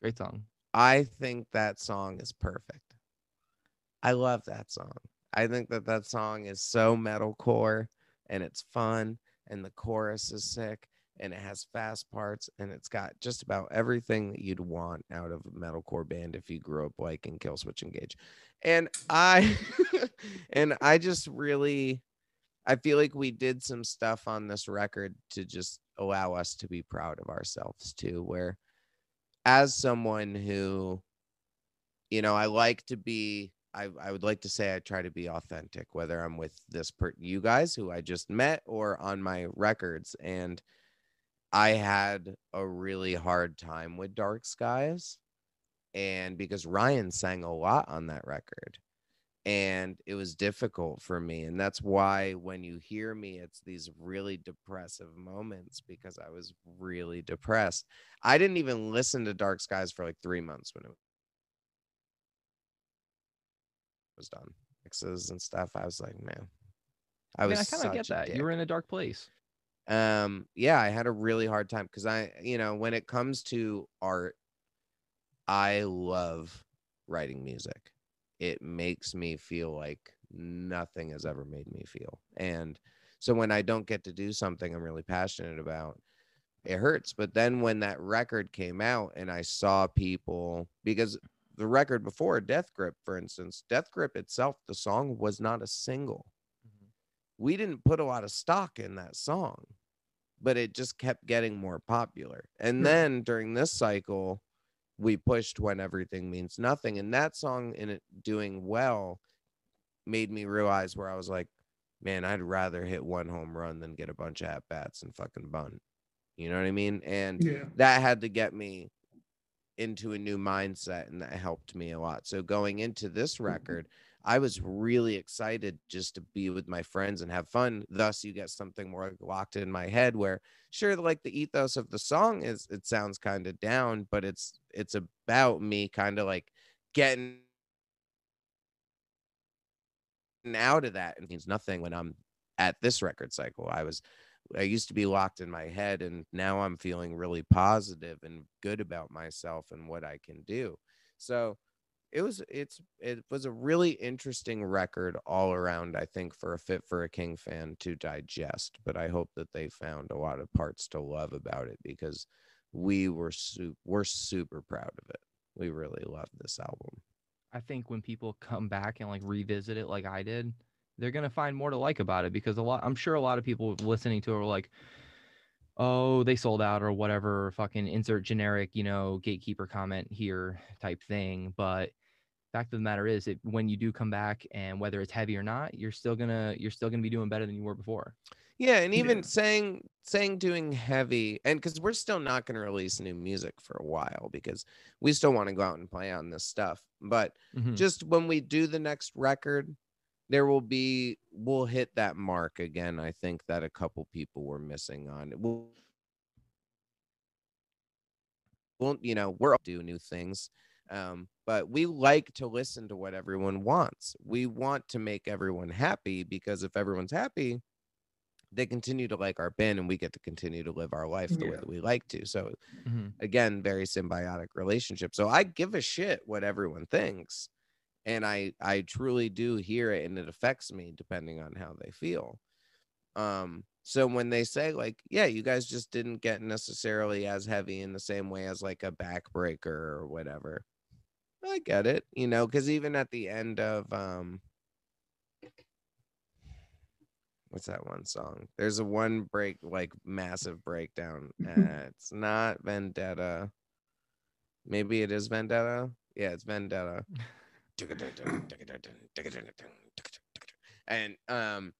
Great song I think that song is perfect. I love that song. I think that that song is so metalcore and it's fun and the chorus is sick and it has fast parts and it's got just about everything that you'd want out of a metalcore band if you grew up liking Killswitch Engage. And I and I just really I feel like we did some stuff on this record to just allow us to be proud of ourselves too where as someone who you know i like to be I, I would like to say i try to be authentic whether i'm with this per you guys who i just met or on my records. And i had a really hard time with dark skies. And because ryan sang a lot on that record and it was difficult for me and that's why when you hear me it's these really depressive moments because i was really depressed. I didn't even listen to dark skies for like three months when it was done mixes and stuff i was like man i i was mean i kind of get that you were in a dark place. Um yeah i had a really hard time because i you know when it comes to art i love writing music it makes me feel like nothing has ever made me feel. And so when i don't get to do something i'm really passionate about it hurts. But then when that record came out and i saw people because the record before death grip for instance death grip itself the song was not a single. Mm-hmm. We didn't put a lot of stock in that song, but it just kept getting more popular. And then during this cycle, we pushed when everything means nothing. And that song in it doing well made me realize where I was like, man, I'd rather hit one home run than get a bunch of at bats and fucking bunt. You know what I mean? And Yeah. that had to get me into a new mindset and that helped me a lot so going into this mm-hmm. record i was really excited just to be with my friends and have fun. Thus you get something more locked in my head where sure like the ethos of the song is it sounds kind of down but it's it's about me kind of like getting out of that. It means nothing when i'm at this record cycle. I was I used to be locked in my head, and now I'm feeling really positive and good about myself and what I can do. So it was it's it was a really interesting record all around. I think for a fit for a King fan to digest, but I hope that they found a lot of parts to love about it because we were su- we're super proud of it. We really love this album. I think when people come back and like revisit it like I did, they're gonna find more to like about it because a lot I'm sure a lot of people listening to it were like, oh, they sold out or whatever, fucking insert generic, you know, gatekeeper comment here type thing. But fact of the matter is it when you do come back and whether it's heavy or not, you're still gonna you're still gonna be doing better than you were before. Yeah, and even Yeah. saying saying doing heavy and because we're still not going to release new music for a while because we still want to go out and play on this stuff. But Mhm. just when we do the next record, there will be we'll hit that mark again. I think that a couple people were missing on it. We'll, we'll you know we're all do new things um but we like to listen to what everyone wants. We want to make everyone happy because if everyone's happy they continue to like our band and we get to continue to live our life the way that we like to. So Mhm. again very symbiotic relationship. So i give a shit what everyone thinks and i i truly do hear it and it affects me depending on how they feel. Um so when they say like yeah you guys just didn't get necessarily as heavy in the same way as like a backbreaker or whatever I get it, you know, because even at the end of um what's that one song? There's a one break like massive breakdown. Uh, it's not Vendetta. Maybe it is Vendetta. Yeah, it's Vendetta. and um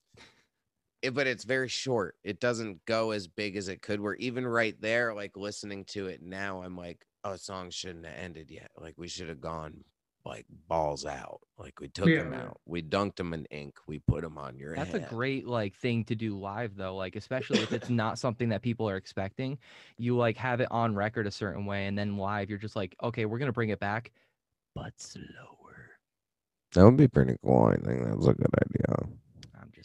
it, but it's very short. It doesn't go as big as it could. Where even right there, like listening to it now, I'm like, oh, song shouldn't have ended yet. Like we should have gone like balls out. Like we took Yeah, him out. We dunked him in ink. We put him on your That's head. a great like thing to do live though, like especially if it's not something that people are expecting. You like have it on record a certain way, and then live you're just like, okay, we're gonna bring it back, but slower. That would be pretty cool. I think that's a good idea.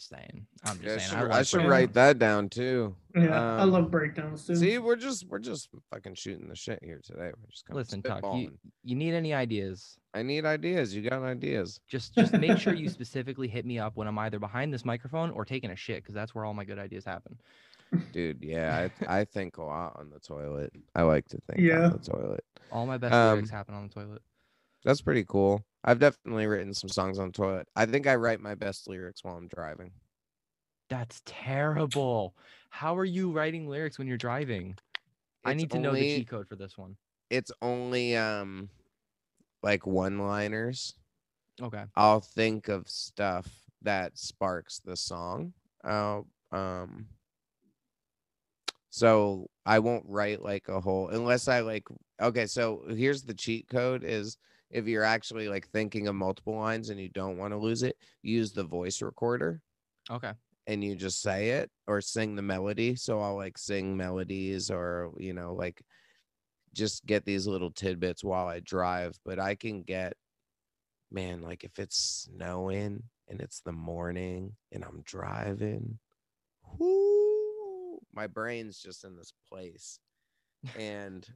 I'm just saying. I'm just Yeah, saying. should, I, I should break- write that down too. Yeah, I Um, love breakdowns too. See, we're just we're just fucking shooting the shit here today. We're just kind Listen, of Tuck, you, you need any ideas? I need ideas. You got ideas? Just just make sure you specifically hit me up when I'm either behind this microphone or taking a shit, because that's where all my good ideas happen. Dude, yeah, I, I think a lot on the toilet. I like to think Yeah. on the toilet. All my best Um, lyrics happen on the toilet. That's pretty cool. I've definitely written some songs on toilet. I think I write my best lyrics while I'm driving. That's terrible. How are you writing lyrics when you're driving? I need to know the only- cheat code for this one. It's only um like one-liners. Okay. I'll think of stuff that sparks the song. Uh, um so I won't write like a whole unless I like okay, so here's the cheat code is if you're actually like thinking of multiple lines and you don't want to lose it, use the voice recorder Okay. and you just say it or sing the melody. So I'll like sing melodies or you know, like just get these little tidbits while I drive. But I can get man, like if it's snowing and it's the morning and I'm driving, whoo, my brain's just in this place. And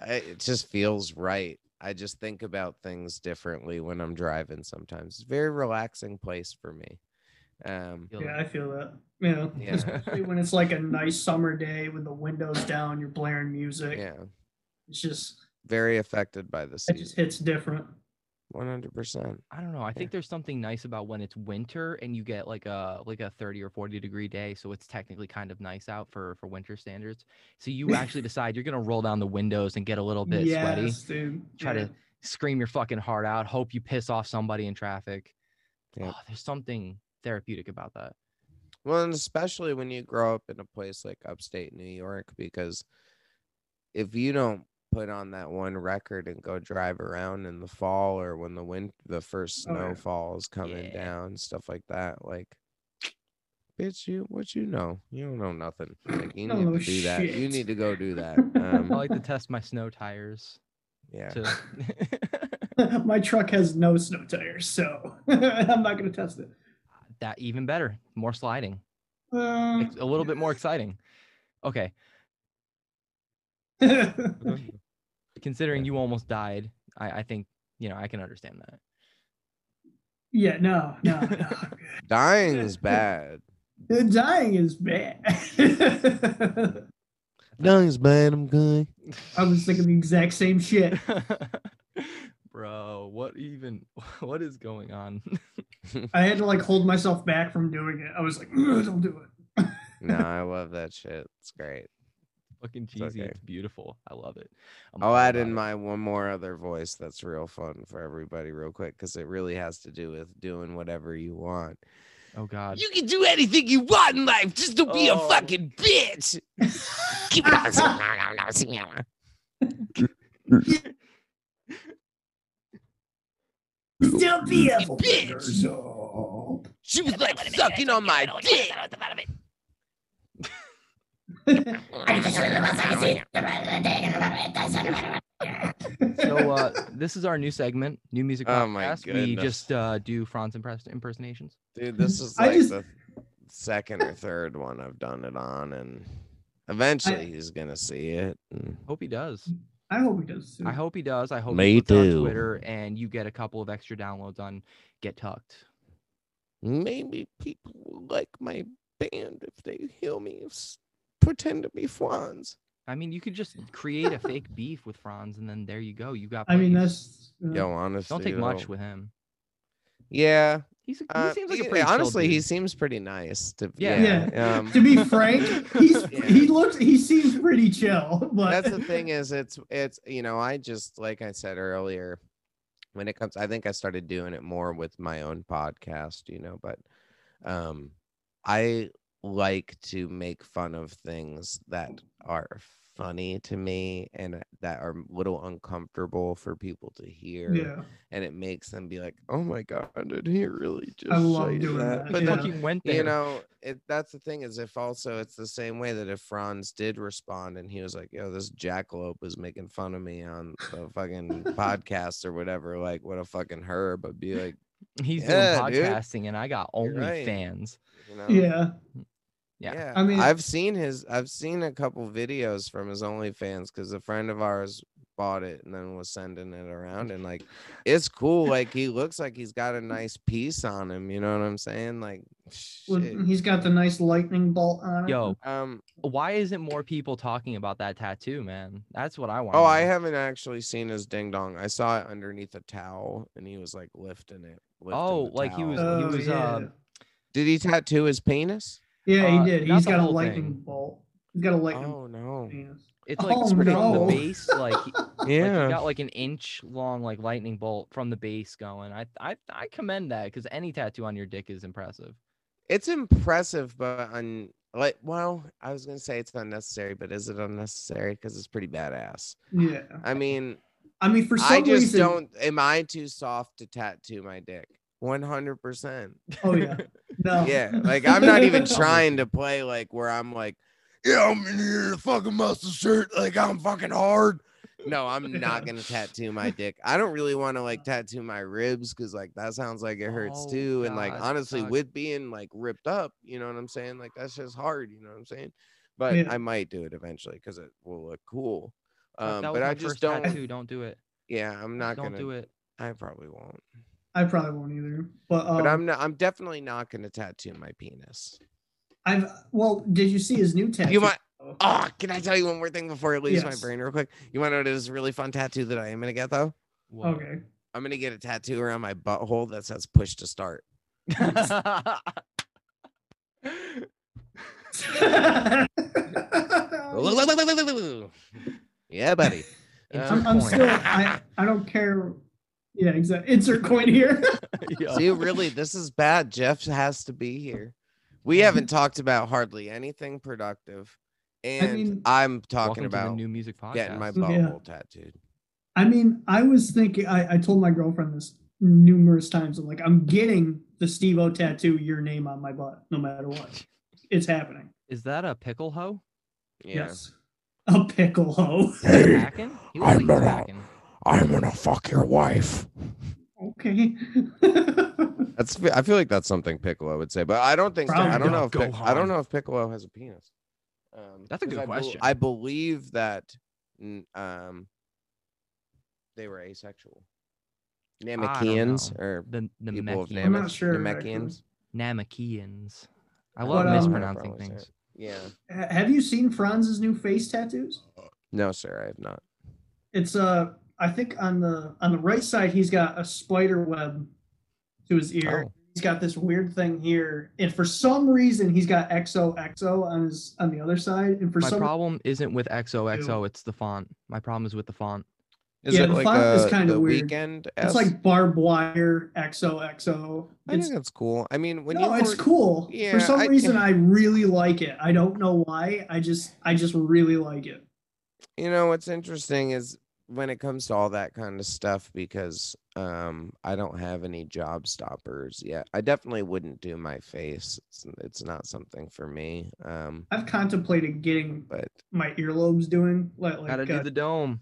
I, it just feels right. I just think about things differently when I'm driving sometimes. It's a very relaxing place for me. Um, yeah. I feel that. Yeah, Yeah. especially when it's like a nice summer day with the windows down, you're blaring music. yeah, It's just very affected by the it just hits different. One hundred percent. I don't know. I think there's something nice about when it's winter and you get like a like a 30 or 40 degree day, so it's technically kind of nice out for for winter standards. So you actually decide you're gonna roll down the windows and get a little bit sweaty, dude. try Yeah. to scream your fucking heart out, hope you piss off somebody in traffic. Yep. Oh, there's something therapeutic about that. Well, and especially when you grow up in a place like upstate New York, because if you don't put on that one record and go drive around in the fall or when the wind the first Oh, yeah. snowfall is coming Yeah. down, stuff like that, like bitch, you what you know? You don't know nothing. Like you need know to do that. You need to go do that. I Um, like to test my snow tires. yeah. To My truck has no snow tires, so I'm not gonna test it. that even better, more sliding. Uh, It's a little bit more exciting. Okay, considering you almost died, I, I think you know I can understand that. yeah, no, no, no. Dying is bad. Dying is bad. Dying is bad, I'm good. I was thinking the exact same shit. Bro, what even what is going on? I had to like hold myself back from doing it. I was like, don't do it. no, I love that shit. It's great. Fucking cheesy. okay. It's beautiful. I love it. I'm I'll add in it. my one more other voice that's real fun for everybody, real quick, because it really has to do with doing whatever you want. Oh God. You can do anything you want in life, just don't be a Oh. fucking bitch. Keep it. Still be a Bitch. Oh. She was like sucking on my dick. So uh this is our new segment, new music Oh my podcast. We just uh do Franz impress- impersonations. Dude, this is like just- the second or third one I've done it on, and eventually he's gonna see it. and- Hope he does. I hope he does. Too. I hope he does. I hope Me he puts it on too. Twitter and you get a couple of extra downloads on Get Tucked. Maybe people will like my band if they hear me s- pretend to be Franz. I mean, you could just create a fake beef with Franz, and then there you go. You got. I mean, that's uh, Yo, honestly, don't take much with him. Yeah, He's a, he uh, seems like a pretty honestly, he seems pretty nice. To Yeah. Yeah. Um, to be frank, he's Yeah. he looks he seems pretty chill, but that's the thing is it's it's you know i just like i said earlier when it comes i think i started doing it more with my own podcast you know but um i like to make fun of things that are funny to me and that are a little uncomfortable for people to hear Yeah. and it makes them be like oh my god did he really just I love say doing that, that, But yeah. fucking went there. you know it that's the thing is if also it's the same way that if franz did respond and he was like yo this jackalope is making fun of me on the fucking podcast or whatever like what a fucking herb but be like he's Yeah, doing dude. podcasting, and I got You're only right. fans. you know Yeah. Yeah. I mean- i've seen his i've seen a couple videos from his onlyfans because a friend of ours bought it and then was sending it around and like it's cool like he looks like he's got a nice piece on him you know what i'm saying like With- shit. he's got the nice lightning bolt on it. Yo, um why isn't more people talking about that tattoo, man? That's what I want. Oh, I haven't actually seen his ding dong. I saw it underneath a towel, and he was like lifting it. Lifting Oh, the like he was- towel. he Oh, was, yeah. uh, Did he tattoo his penis? yeah, uh, he did. not He's the got a lightning thing. bolt. He's got a lightning Oh no! penis. It's like Oh, from no. the base, like he- like Yeah, got like an inch long like lightning bolt from the base going. I I I commend that because any tattoo on your dick is impressive. it's impressive, but un like well, I was gonna say it's unnecessary, but is it unnecessary? Because it's pretty badass. Yeah. I mean, I mean, for some I just reason, don't. Am I too soft to tattoo my dick? One hundred percent. Oh yeah. No. Yeah, like I'm not even oh, trying to play like where I'm like, yeah, I'm in here fucking muscle shirt, like I'm fucking hard. No, I'm not gonna tattoo my dick. I don't really want to like tattoo my ribs because like that sounds like it hurts Oh, too. And like God, honestly, fuck. with being like ripped up, you know what I'm saying? Like that's just hard, you know what I'm saying? But Yeah. I might do it eventually because it will look cool. Fuck, Um, but I just don't. tattoo. Don't do it. Yeah, I'm not don't gonna do it. I probably won't. I probably won't either. But um, But I'm not. I'm definitely not gonna tattoo my penis. I've well, did you see his new tattoo? You might. Oh, can I tell you one more thing before it leaves my brain real quick? You want to know what is a really fun tattoo that I am gonna get though? What? Okay. I'm gonna get a tattoo around my butthole that says "push to start." yeah, buddy. Insert I'm, I'm still. I I don't care. Yeah, exactly. Insert coin here. Yo. See, really, this is bad. Jeff has to be here. We mm-hmm. haven't talked about hardly anything productive, and mean- I'm talking Welcome to the about new music podcast. getting my Yeah. tattooed. I mean, I was thinking. I, I told my girlfriend this numerous times. I'm like, I'm getting the Steve O tattoo, your name on my butt, no matter what. It's happening. Is that a pickle hoe? Yeah. Yes. A pickle hoe. Packing? He I'm like he's not- I'm gonna fuck your wife. okay. That's I feel like that's something Piccolo would say, but I don't think so. I don't know if Go Pic- I don't know if Piccolo has a penis. Um, That's a good I bel- question. I believe that um they were asexual. don't Namekians or The the people of Namekians. I'm not sure, Namekians. Namekians. I I love don't know. mispronouncing say things. Yeah. Ha- Have you seen Franz's new face tattoos? No, sir, I have not. It's uh I think on the on the right side he's got a spider web to his ear. Oh. He's got this weird thing here, and for some reason he's got XOXO on his on the other side, and for My some problem isn't with XOXO, it's the font. My problem is with the font. Is Yeah, it the like font is kinda weird. weekend? it's like barbed wire XOXO. I It's think that's cool. I mean, when no, you it's were- cool. Yeah, for some I- reason I really like it. I don't know why. I just I just really like it. you know what's interesting is when it comes to all that kind of stuff because um i don't have any job stoppers yet i definitely wouldn't do my face it's, it's not something for me um I've contemplated getting but my earlobes doing like, like Gotta do uh, the dome.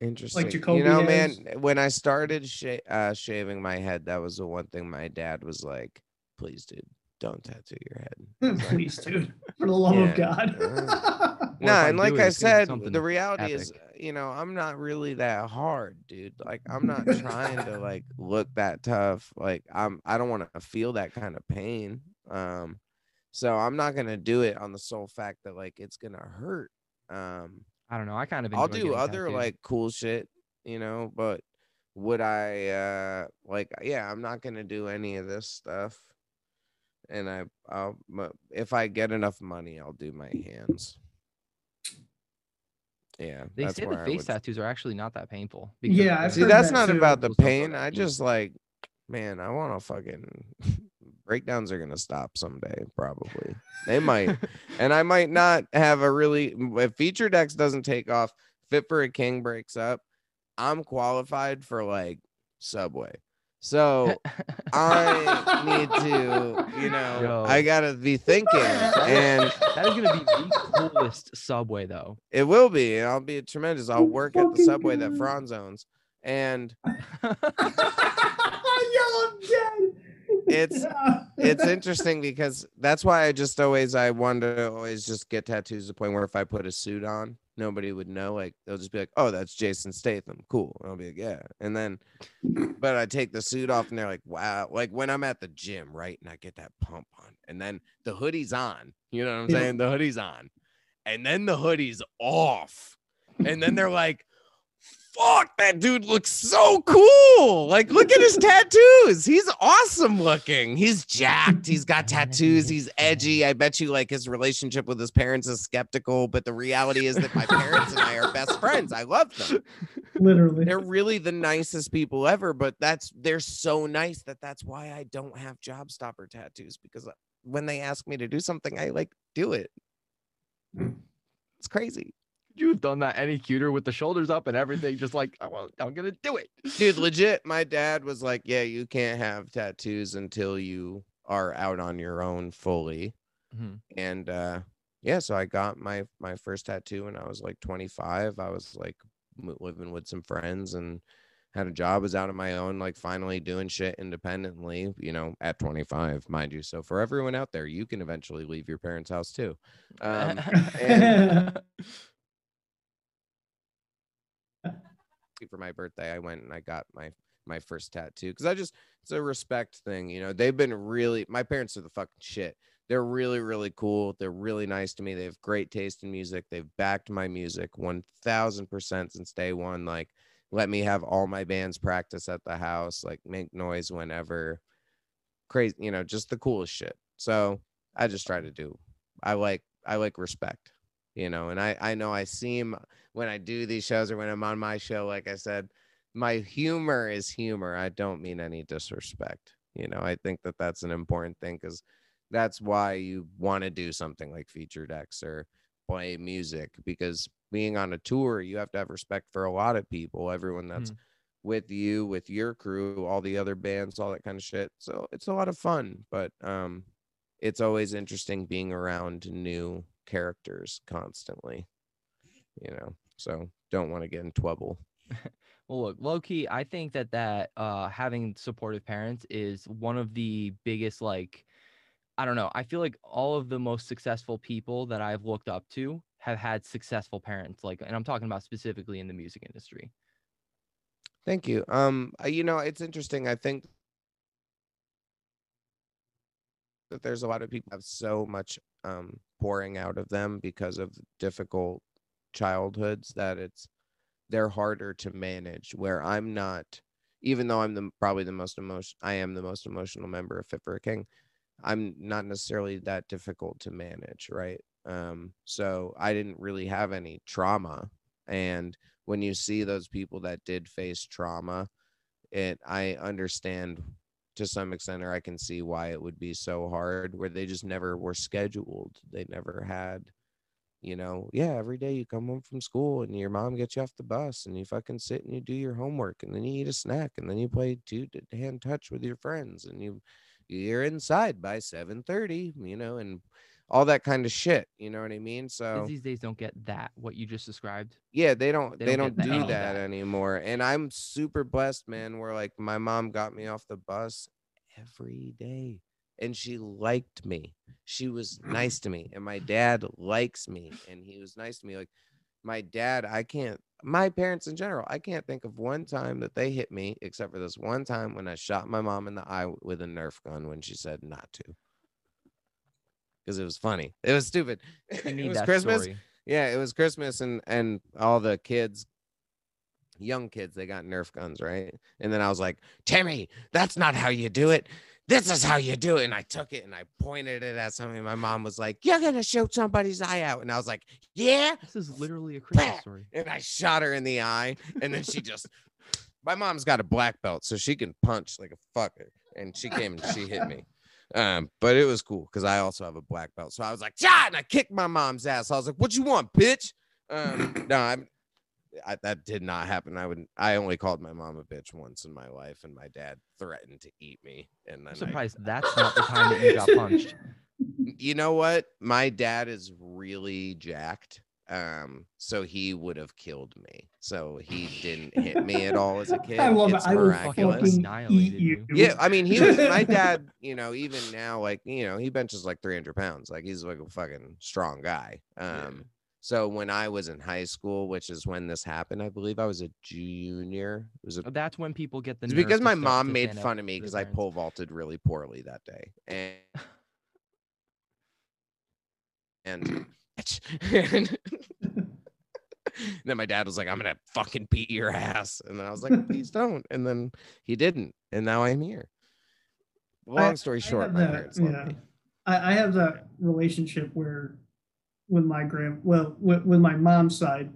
Interesting Jacoby you know has. man when i started sh- uh, shaving my head that was the one thing my dad was like please dude don't tattoo your head I like, Please, dude, for the love of God. Or no, if and like I it's gonna be said, the reality is, you know, I'm not really that hard, dude. Like I'm not trying to like look that tough. Like I'm I don't want to feel that kind of pain. Um so I'm not going to do it on the sole fact that like it's going to hurt. Um I don't know. I kind of I'll do other tattooed. like cool shit, you know, but would I uh like yeah, I'm not gonna do any of this stuff. And I I'll if I get enough money, I'll do my hands. Yeah. They that's say the where I face would- tattoos are actually not that painful. Yeah, I've See, that's that not too. about the Those stuff are pain. I just like man, I want to fucking breakdowns are gonna stop someday, probably. They might. and I might not have a really if FeaturedX doesn't take off, fit for a king breaks up, I'm qualified for like subway. So I need to, you know, Yo. I gotta be thinking, and that is gonna be the coolest subway though. it will be, and I'll be tremendous. I'll work at the fucking subway that God. Franz owns, and Yo, I'm dead. It's- it's interesting because that's why I just always I wanted to always just get tattoos to the point where if I put a suit on, nobody would know. Like they'll just be like, "Oh, that's Jason Statham, cool." And I'll be like, "Yeah," and then, but I take the suit off and they're like, "Wow!" Like when I'm at the gym, right, and I get that pump on, and then the hoodie's on. You know what I'm Yeah. saying? The hoodie's on, and then the hoodie's off, and then they're like. Fuck, that dude looks so cool. Like, look at his tattoos. He's awesome looking. He's jacked. He's got tattoos. He's edgy. I bet you like his relationship with his parents is skeptical, but the reality is that my parents and I are best friends. I love them. Literally. They're really the nicest people ever, but that's they're so nice that that's why I don't have job stopper tattoos because when they ask me to do something, I like do it. It's crazy. You've done that any cuter with the shoulders up and everything, just like "I want- I'm gonna do it. dude legit my dad was like yeah you can't have tattoos until you are out on your own fully Mhm. and uh yeah so i got my my first tattoo when i was like 25 i was like living with some friends and had a job was out on my own like finally doing shit independently you know at 25 mind you so for everyone out there you can eventually leave your parents house too um and- for my birthday, I went and I got my my first tattoo because I just it's a respect thing, you know. They've been really my parents are the fucking shit. They're really really cool. They're really nice to me. They have great taste in music. They've backed my music one thousand percent since day one. Like let me have all my bands practice at the house, like make noise whenever. Crazy, you know, just the coolest shit. So I just try to do. I like I like respect, you know, and I I know I seem when I do these shows or when I'm on my show, like I said, my humor is humor. I don't mean any disrespect. You know, I think that that's an important thing because that's why you want to do something like FeaturedX or play music because being on a tour, you have to have respect for a lot of people, everyone that's Mhm. with you, with your crew, all the other bands, all that kind of shit. So it's a lot of fun, but um, it's always interesting being around new characters constantly you know so don't want to get in trouble Well, look, low key, I think that that uh having supportive parents is one of the biggest like I don't know. I feel like all of the most successful people that I've looked up to have had successful parents like and I'm talking about specifically in the music industry. thank you um you know it's interesting i think that there's a lot of people have so much um pouring out of them because of difficult childhoods that it's they're harder to manage where i'm not even though i'm the probably the most emotion i am the most emotional member of fit for a king i'm not necessarily that difficult to manage right? Um so i didn't really have any trauma and when you see those people that did face trauma it i understand to some extent or i can see why it would be so hard where they just never were scheduled. They never had you know yeah every day you come home from school and your mom gets you off the bus and you fucking sit and you do your homework and then you eat a snack and then you play two hand touch with your friends and you you're inside by 7:30 you know and all that kind of shit you know what i mean? so these days don't get that what you just described. yeah they don't They they, don't don't, do that, that. anymore and i'm super blessed man where like my mom got me off the bus every day and she liked me she was nice to me and my dad likes me and he was nice to me like my dad i can't my parents in general i can't think of one time that they hit me except for this one time when i shot my mom in the eye with a nerf gun when she said not to because it was funny it was stupid it was christmas story. yeah, it was Christmas and and all the kids, young kids, they got Nerf guns, right? And then I was like, Timmy, that's not how you do it. This is how you do it. And I took it and I pointed it at somebody. My mom was like, You're gonna shoot somebody's eye out. And I was like, Yeah. This is literally a Christmas Bah! story. And I shot her in the eye. And then she just my mom's got a black belt, so she can punch like a fucker. And she came and she hit me. Um, but it was cool because I also have a black belt. So I was like, yeah, and I kicked my mom's ass. I was like, what you want, bitch? Um, no, I'm I, that did not happen. I would I only called my mom a bitch once in my life, and my dad threatened to eat me. And then I'm I- surprised that's not the time that you got punched. you know what? My dad is really jacked. Um, so he would have killed me. So he didn't hit me at all as a kid. I love it's it. I will miraculous. fucking eat Annihilated you. you. Yeah, I mean, he was my dad. You know, even now, like you know, he benches like 300 pounds. Like he's like a fucking strong guy. Um, so when I was in high school, which is when this happened, I believe I was a junior. It was a, That's when people get the. it's because my mom made fun of me because I pole vaulted really poorly that day, and and. and then my dad was like, I'm gonna fucking beat your ass. And then I was like, please don't. And then he didn't. And now I'm here. Long story I short, have my that- parents love yeah. me. I, I have that relationship where, with my grand, well, with, with my mom's side,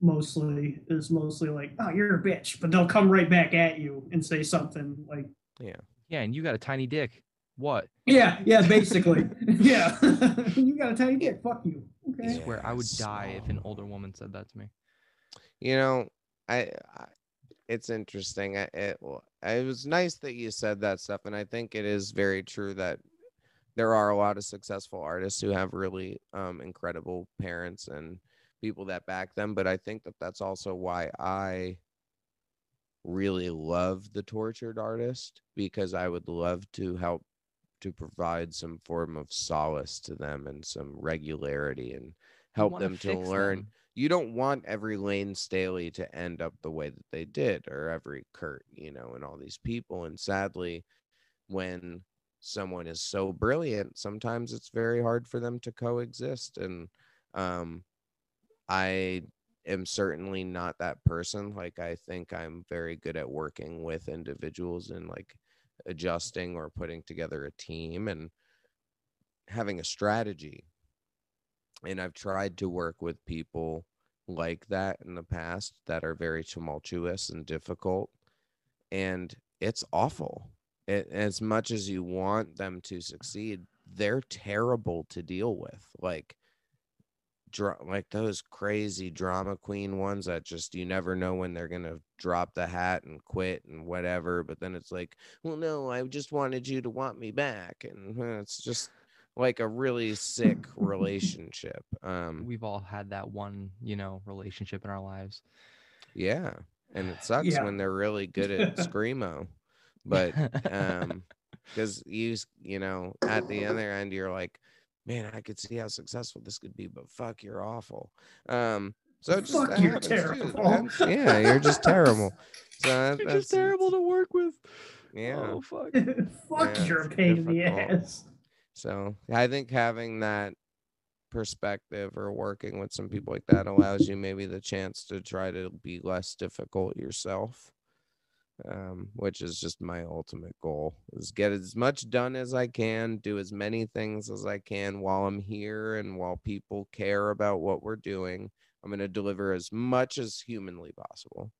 mostly is mostly like, oh, you're a bitch, but they'll come right back at you and say something like, yeah, Yeah, and you got a tiny dick. What? yeah, yeah, basically, yeah, you got a tiny dick, fuck you. I Okay. swear I would Yes. die if an older woman said that to me. You know, I, I it's interesting. I, it, it was nice that you said that stuff. And I think it is very true that there are a lot of successful artists who have really um, incredible parents and people that back them. But I think that that's also why I really love the tortured artist because I would love to help to provide some form of solace to them and some regularity and help them to learn them. you don't want every Layne Staley to end up the way that they did, or every Kurt, you know, and all these people. And sadly, when someone is so brilliant, sometimes it's very hard for them to coexist. And um, I am certainly not that person. Like, I think I'm very good at working with individuals and like adjusting or putting together a team and having a strategy. And I've tried to work with people like that in the past that are very tumultuous and difficult. And it's awful. It, as much as you want them to succeed they're terrible to deal with. Like like those crazy drama queen ones that just you never know when they're gonna drop the hat and quit and whatever but then it's like well no i just wanted you to want me back and it's just like a really sick relationship um We've all had that one, you know, relationship in our lives. yeah and it sucks Yeah. when they're really good at screamo but um because you you know at the other end you're like man i could see how successful this could be but fuck you're awful um so it just Fuck, that you're happens too. terrible. That's- yeah you're just terrible so that, You're that's just terrible to work with. yeah Oh fuck. fuck, Yeah, you're a it's pain in the ass. So I think having that perspective or working with some people like that allows you maybe the chance to try to be less difficult yourself. Um, which is just my ultimate goal is get as much done as I can, do as many things as I can while I'm here and while people care about what we're doing. I'm going to deliver as much as humanly possible.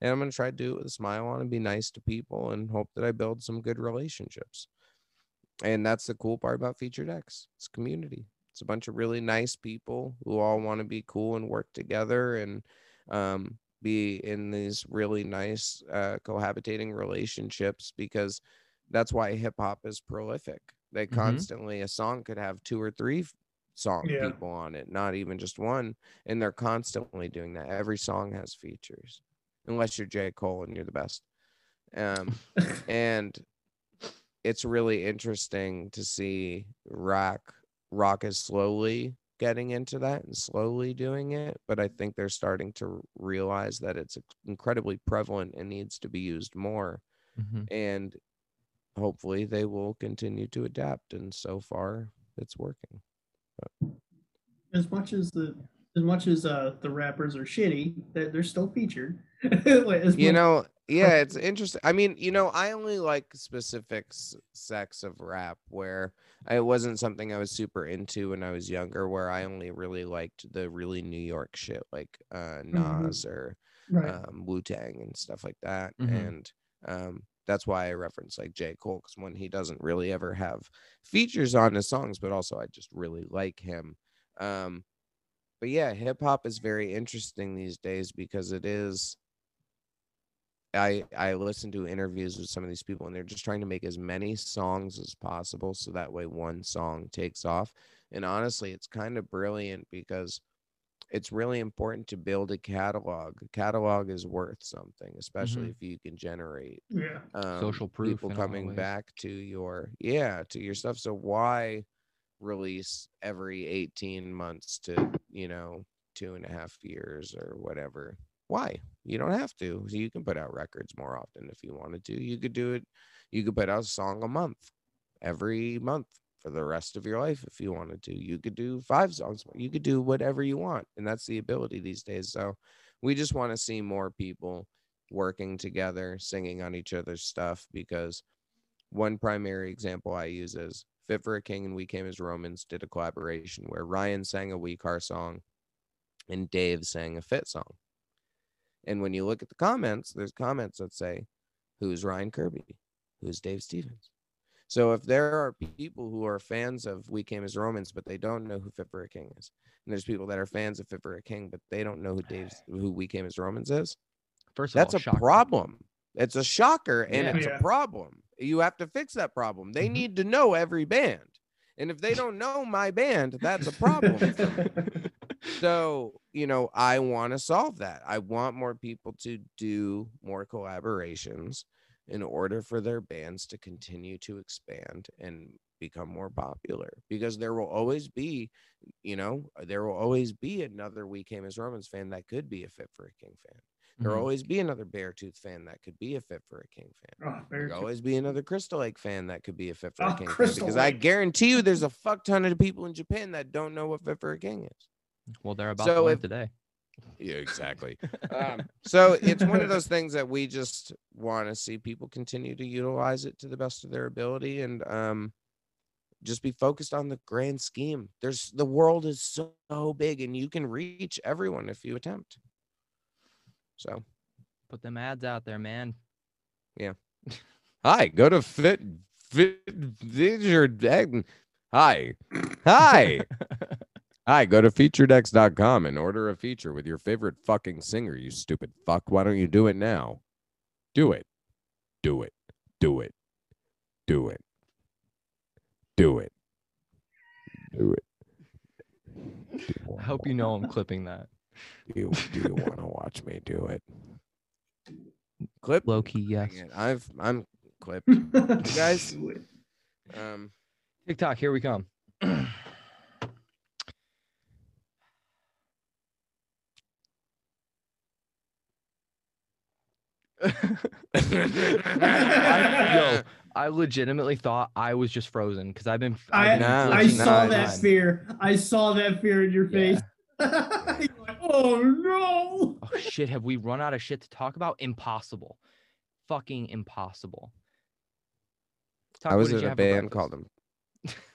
And I'm going to try to do it with a smile on and be nice to people and hope that I build some good relationships and that's the cool part about FeaturedX it's community it's a bunch of really nice people who all want to be cool and work together and um, be in these really nice uh, cohabitating relationships because that's why hip hop is prolific they Mhm. constantly a song could have two or three song Yeah. people on it not even just one and they're constantly doing that every song has features unless you're j cole and you're the best um, and it's really interesting to see rock rock is slowly getting into that and slowly doing it but i think they're starting to realize that it's incredibly prevalent and needs to be used more Mhm. and hopefully they will continue to adapt and so far it's working as much as the as much as uh the rappers are shitty, they're, they're still featured. As you much- know yeah it's interesting i mean you know i only like specific s- sects of rap where it wasn't something i was super into when i was younger where i only really liked the really new york shit like uh Mhm. nas or right. um wu-tang and stuff like that Mhm. and um that's why i reference like j cole because when he doesn't really ever have features on his songs but also i just really like him um but yeah hip hop is very interesting these days because it is I I listen to interviews with some of these people and they're just trying to make as many songs as possible so that way one song takes off. And honestly, it's kind of brilliant because it's really important to build a catalog. A catalog is worth something, especially Mhm. if you can generate yeah. um, Social proof people in a lot of coming back to your yeah to your stuff. So why release every 18 months to you know two and a half years or whatever? Why? You don't have to. You can put out records more often if you wanted to. You could do it. You could put out a song a month, every month for the rest of your life if you wanted to. You could do five songs. You could do whatever you want, and that's the ability these days. So we just want to see more people working together, singing on each other's stuff because one primary example I use is Fit for a King and We Came as Romans did a collaboration where Ryan sang a We Car song and Dave sang a Fit song. And when you look at the comments, there's comments that say, Who's Ryan Kirby? Who's Dave Stephens? So if there are people who are fans of We Came as Romans, but they don't know who Fit for a King is, and there's people that are fans of Fit for a King, but they don't know who Dave's who We Came as Romans is, First of that's all, a shocker. problem. It's a shocker and Yeah. it's Yeah. a problem. You have to fix that problem. They Mhm. need to know every band. And if they don't know my band, that's a problem. so, you know, I want to solve that. I want more people to do more collaborations in order for their bands to continue to expand and become more popular because there will always be, you know, there will always be another We Came as Romans fan that could be a Fit for a King fan. There will Mhm. always be another Beartooth fan that could be a Fit for a King fan. Oh, There'll always be another Crystal Lake fan that could be a Fit for Ah, a King fan. Crystal Because I guarantee you there's a fuck ton of people in Japan that don't know what Fit for a King is. Well, they're about So to if- today. Yeah, exactly. um, so it's one of those things that we just want to see people continue to utilize it to the best of their ability and um, just be focused on the grand scheme. There's the world is so, big and you can reach everyone if you attempt. So Put them ads out there, man. Yeah. Hi, go to fit fit featured Hi. Hi. Hi, go to featuredx.com and order a feature with your favorite fucking singer, you stupid fuck. Why don't you do it now? Do it. Do it. Do it. Do it. Do it. Do it. Do you I hope you know I'm clipping that. Do you, do you want to watch me do it? Clip? Low key, yes. I've I'm clipped. guys- Um TikTok, here we come. I, yo, I legitimately thought I was just frozen because I've been. I, I've been No, I glitching the saw whole that time. fear. I saw that fear in your Yeah. face. You're like, oh no. Oh shit! Have we run out of shit to talk about? Impossible. Fucking impossible. Tuck, I was in a band called them.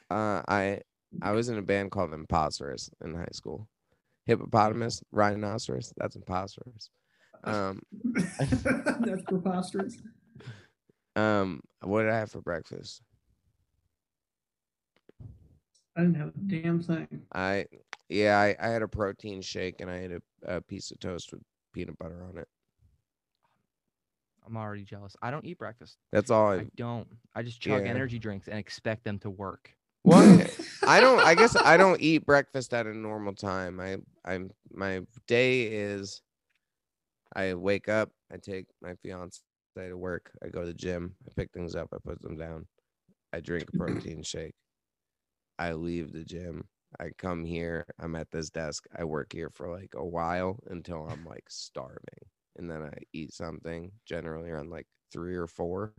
Uh, I I was in a band called Imposters in high school. Hippopotamus, rhinoceros. That's imposters. Um, That's preposterous. um, what did I have for breakfast? I didn't have a damn thing. I yeah, I, I had a protein shake and I had a, a piece of toast with peanut butter on it. I'm already jealous. I don't eat breakfast. That's all. I, I don't. I just chug Yeah. energy drinks and expect them to work. well, I don't. I guess I don't eat breakfast at a normal time. I I'm my day is. I wake up. I take my fiance to work. I go to the gym. I pick things up. I put them down. I drink a protein shake. I leave the gym. I come here. I'm at this desk. I work here for like a while until I'm like starving, and then I eat something. Generally around like three or four,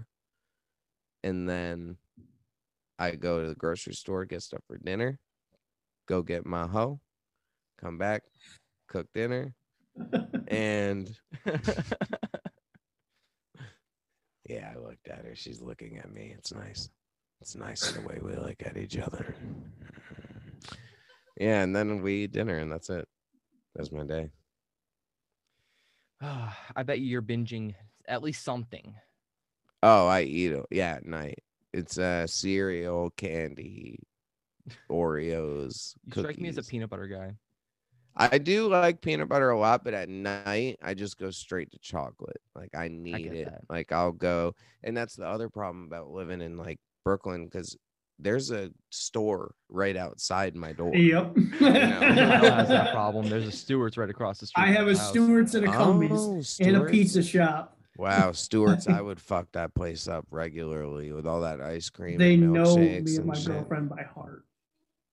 and then I go to the grocery store, get stuff for dinner, go get my hoe, come back, cook dinner, and yeah, I looked at her. She's looking at me. It's nice. It's nice the way we look at each other. Yeah, and then we eat dinner, and that's it. That's my day. I bet you you're binging at least something. Oh, I eat it. Yeah, at night. It's uh cereal, candy, Oreos. You strike me as a peanut butter guy. I do like peanut butter a lot, but at night I just go straight to chocolate. Like I need get it. that. Like I'll go, and that's the other problem about living in like Brooklyn because there's a store right outside my door. Yep. Kyle has that problem. There's a Stewart's right across the street. I have a my house. Stewart's and a Cumby's Oh, and a pizza shop. Wow, Stewart's, I would fuck that place up regularly with all that ice cream. They and know milkshakes me and my shit. girlfriend by heart.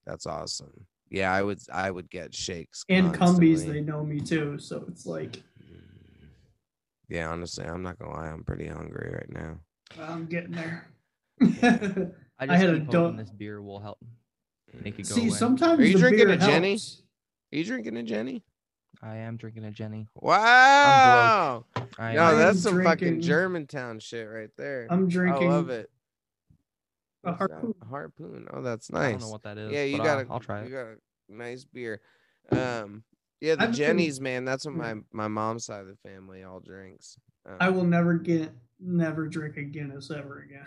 That's awesome. Yeah, I would I would get shakes. And Cumby's, they know me too. So it's like. Yeah, honestly, I'm not gonna lie, I'm pretty hungry right now. I'm getting there. I I just had a keep hoping this beer will help make it go See, away. sometimes Are you the drinking beer a Genny? helps. Are you drinking a Genny? I am drinking a Genny. Wow. I No, am. that's I'm some fucking Germantown shit right there. I'm drinking I love it. A What's that? harpoon. harpoon. Oh, that's I nice. don't know what that is. yeah, you but got I'll, a, I'll try it. You it. got a nice beer. Um, yeah, the I've been- Gennies, man. That's what my my mom's side of the family all drinks. Um, I will never get, never drink a Guinness ever again.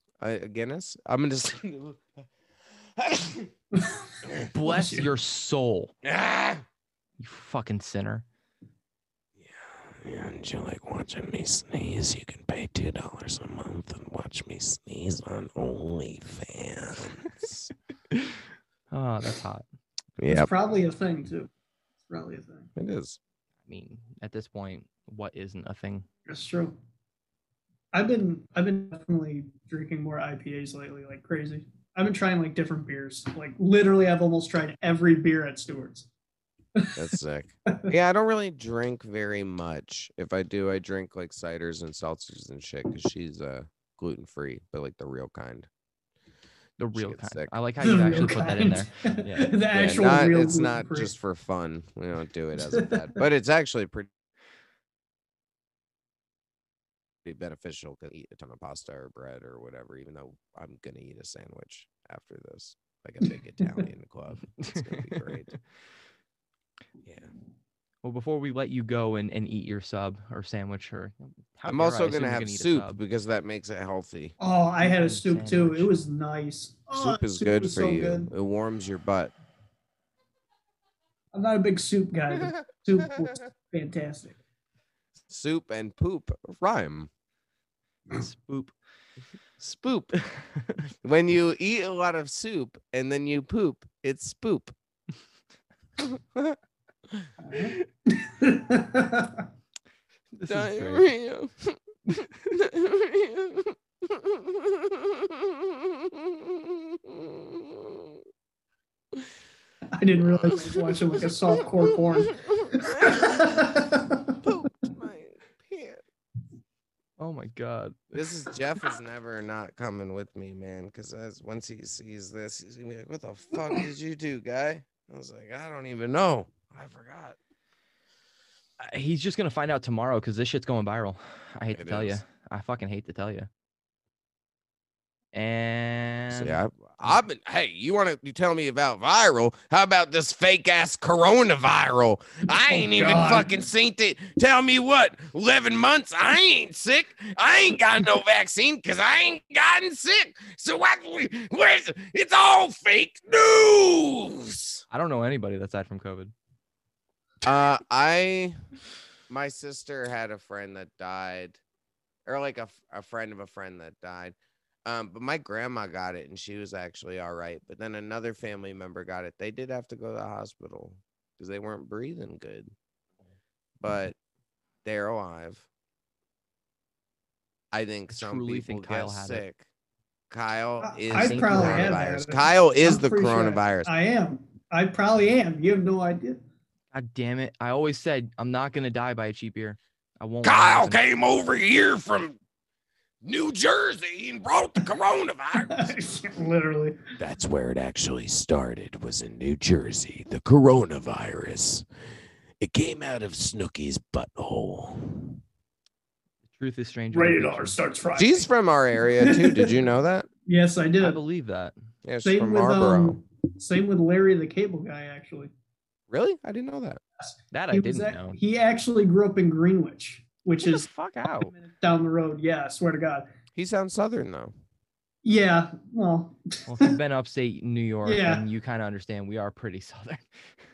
I, a Guinness. I'm gonna just. Bless your soul, ah! you fucking sinner. Yeah, and you like watching me sneeze? You can pay two dollars a month and watch me sneeze on OnlyFans. Oh, that's hot. yeah, It's probably a thing too. It's probably a thing. it is. I mean, at this point, what isn't a thing? That's true. I've been I've been definitely drinking more IPAs lately, like crazy. I've been trying like different beers. Like literally, I've almost tried every beer at Stewart's. That's sick. Yeah, I don't really drink very much. If I do, I drink like ciders and seltzers and shit because she's uh gluten free, but like the real kind. The real kind. sick. I like how The you real actually put that in there. Yeah. the Yeah, actual not- real. it's not gluten-free. just for fun. We don't do it as a fad, but it's actually pretty beneficial to eat a ton of pasta or bread or whatever. Even though I'm gonna eat a sandwich after this, like a big Italian club. It's gonna be great. Yeah. Well, before we let you go and, and eat your sub or sandwich or how I'm also gonna have eat a soup because that makes it healthy. Oh, I had a Chicken soup too. It was nice. Oh, Soup is good was for so you. good. It warms your butt. I'm not a big soup guy. But soup was fantastic. Soup and poop rhyme. Spoop. Spoop. when you eat a lot of soup and then you poop, it's spoop. This. Diarrhea. I didn't realize I was watching like a soft core porn. Pooped my pants. Oh my god. This is Jeff is never not coming with me, man. Because as once he sees this, he's gonna be like, "What the fuck did you do, guy?" I was like, "I don't even know. I forgot." Uh, He's just gonna find out tomorrow because this shit's going viral. I hate to It tell you. I fucking hate to tell you. And See, I, I've been. Hey, you want to? You tell me about viral? How about this fake ass coronavirus? I Oh, ain't even God. fucking seen it. Tell me what? Eleven months? I ain't sick. I ain't got no vaccine because I ain't gotten sick. So what? Where's? It's all fake news. I don't know anybody that's died from COVID. Uh, I, my sister had a friend that died, or like a, a friend of a friend that died. Um, but my grandma got it and she was actually all right. But then another family member got it. They did have to go to the hospital because they weren't breathing good. But they're alive. I think I some people think Kyle get had it. sick. Kyle is I the probably have coronavirus. it. Kyle is I'm the pretty sure coronavirus. I am. I probably am. You have no idea. God damn it. I always said I'm not gonna die by a cheap beer. I won't. Kyle came over here from New Jersey and brought the coronavirus. Literally. That's where it actually started, was in New Jersey, the coronavirus. It came out of Snooki's butthole. The truth is stranger. than Radar fiction. starts Friday. She's from our area too. Did you know that? Yes, I did. I believe that. Yeah, she's Same from with um, same with Larry the Cable Guy. Actually, Really? I didn't know that. That he I didn't ac- know. He actually grew up in Greenwich, which Get the is fuck out. down the road. Yeah, I swear to God. He sounds southern though. Yeah. Well, Well, if you've been upstate New York, Yeah. and you kind of understand we are pretty southern.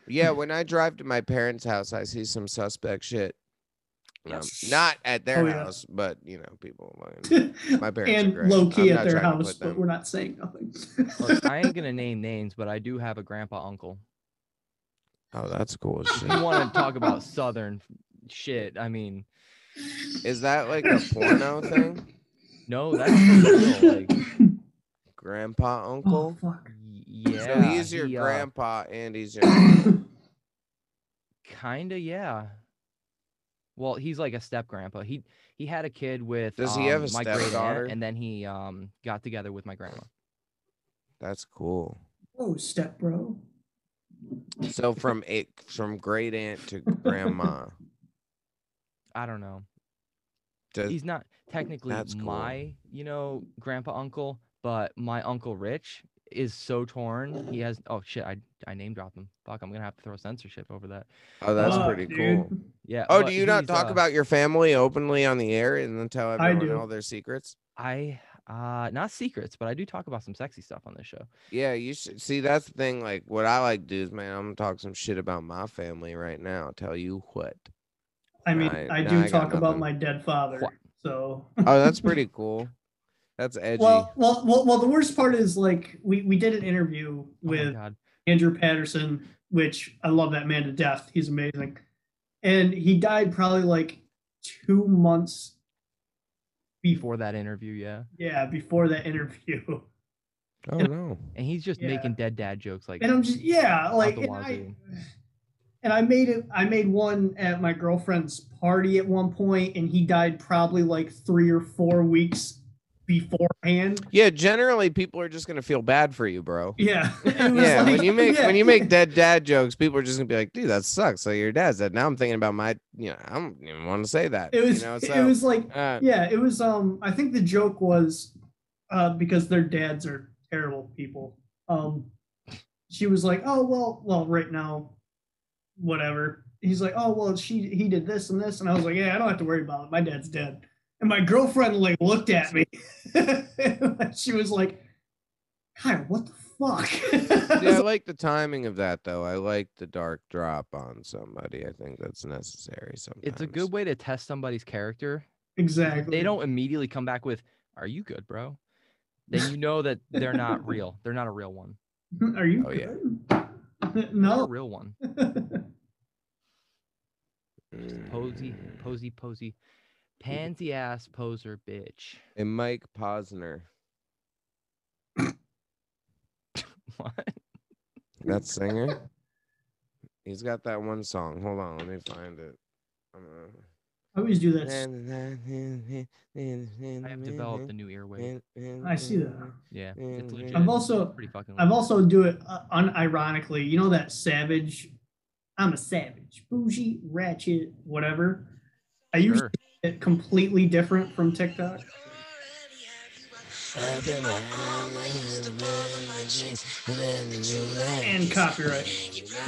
Yeah, when I drive to my parents' house, I see some suspect shit. Um, not at their Oh, yeah. house, but you know, people. fucking- My parents are and great. low key I'm at their trying to house, but them- we're not saying nothing. Look, I ain't gonna name names, but I do have a grandpa uncle. Oh, that's cool as shit. you want to talk about southern shit, I mean, Is that like a porno thing? no, that's real. Like, Grandpa oh uncle? fuck. y- yeah, so he's your he, uh, grandpa and he's your Kinda, yeah. Well, he's like a step grandpa. He he had a kid with Does he have um, a my great stepdaughter? aunt, and then he um got together with my grandma. That's cool. oh, step bro. So from it from great aunt to grandma. I don't know. Does, He's not technically That's cool. my, you know, grandpa uncle, but my uncle Rich is so torn. He has oh shit, I I name dropped him. Fuck, I'm gonna have to throw censorship over that. oh, that's Fuck, pretty dude. cool. Yeah. Oh, do you not talk uh, about your family openly on the air and then tell I everyone do. all their secrets? I uh not secrets, but I do talk about some sexy stuff on this show. Yeah, you should see that's the thing. Like what I like to do is man, I'm gonna talk some shit about my family right now. Tell you what. I mean, Right, I do I talk about my dead father. What? So. Oh, that's pretty cool. That's edgy. Well, well, well, well. The worst part is like we we did an interview Oh with God. Andrew Patterson, which I love that man to death. He's amazing, and he died probably like two months before. Before that interview, yeah. Yeah, before that interview. oh no. And he's just Yeah. making dead dad jokes like and I'm just yeah, like the and I, and I made it. I made one at my girlfriend's party at one point, and he died probably like three or four weeks beforehand. Yeah, generally people are just gonna feel bad for you, bro. Yeah, Yeah, when you make yeah. when you make dead dad jokes, people are just gonna be like, "Dude, that sucks." So your dad's dead. Now I'm thinking about my, you know, I don't even want to say that. It was you know, it was like uh, yeah, it was um I think the joke was uh because their dads are terrible people. Um she was like, "Oh, well, well right now whatever." He's like, "Oh, well, she he did this and this." And I was like, "Yeah, I don't have to worry about it. My dad's dead." And my girlfriend like looked at me. she was like, "Kyle, what the fuck?" yeah, I like the timing of that though. I like the dark drop on somebody. I think that's necessary sometimes. it's a good way to test somebody's character. exactly. They don't immediately come back with, Are you good, bro? Then you know that they're not real. They're not a real one. Are you Oh, yeah. good? They're not a no. real one. Mm. Posy, posy, posy. Pansy ass poser bitch. And Mike Posner. What? That singer. He's got that one song. Hold on, let me find it. I'm I always do that. gonna- I have developed a new earwig. I see that. Yeah, it's legit. I've also pretty fucking. I've also do it uh, unironically. You know that savage. I'm a savage, bougie, ratchet, whatever. I use Sure. It completely different from TikTok. And copyright.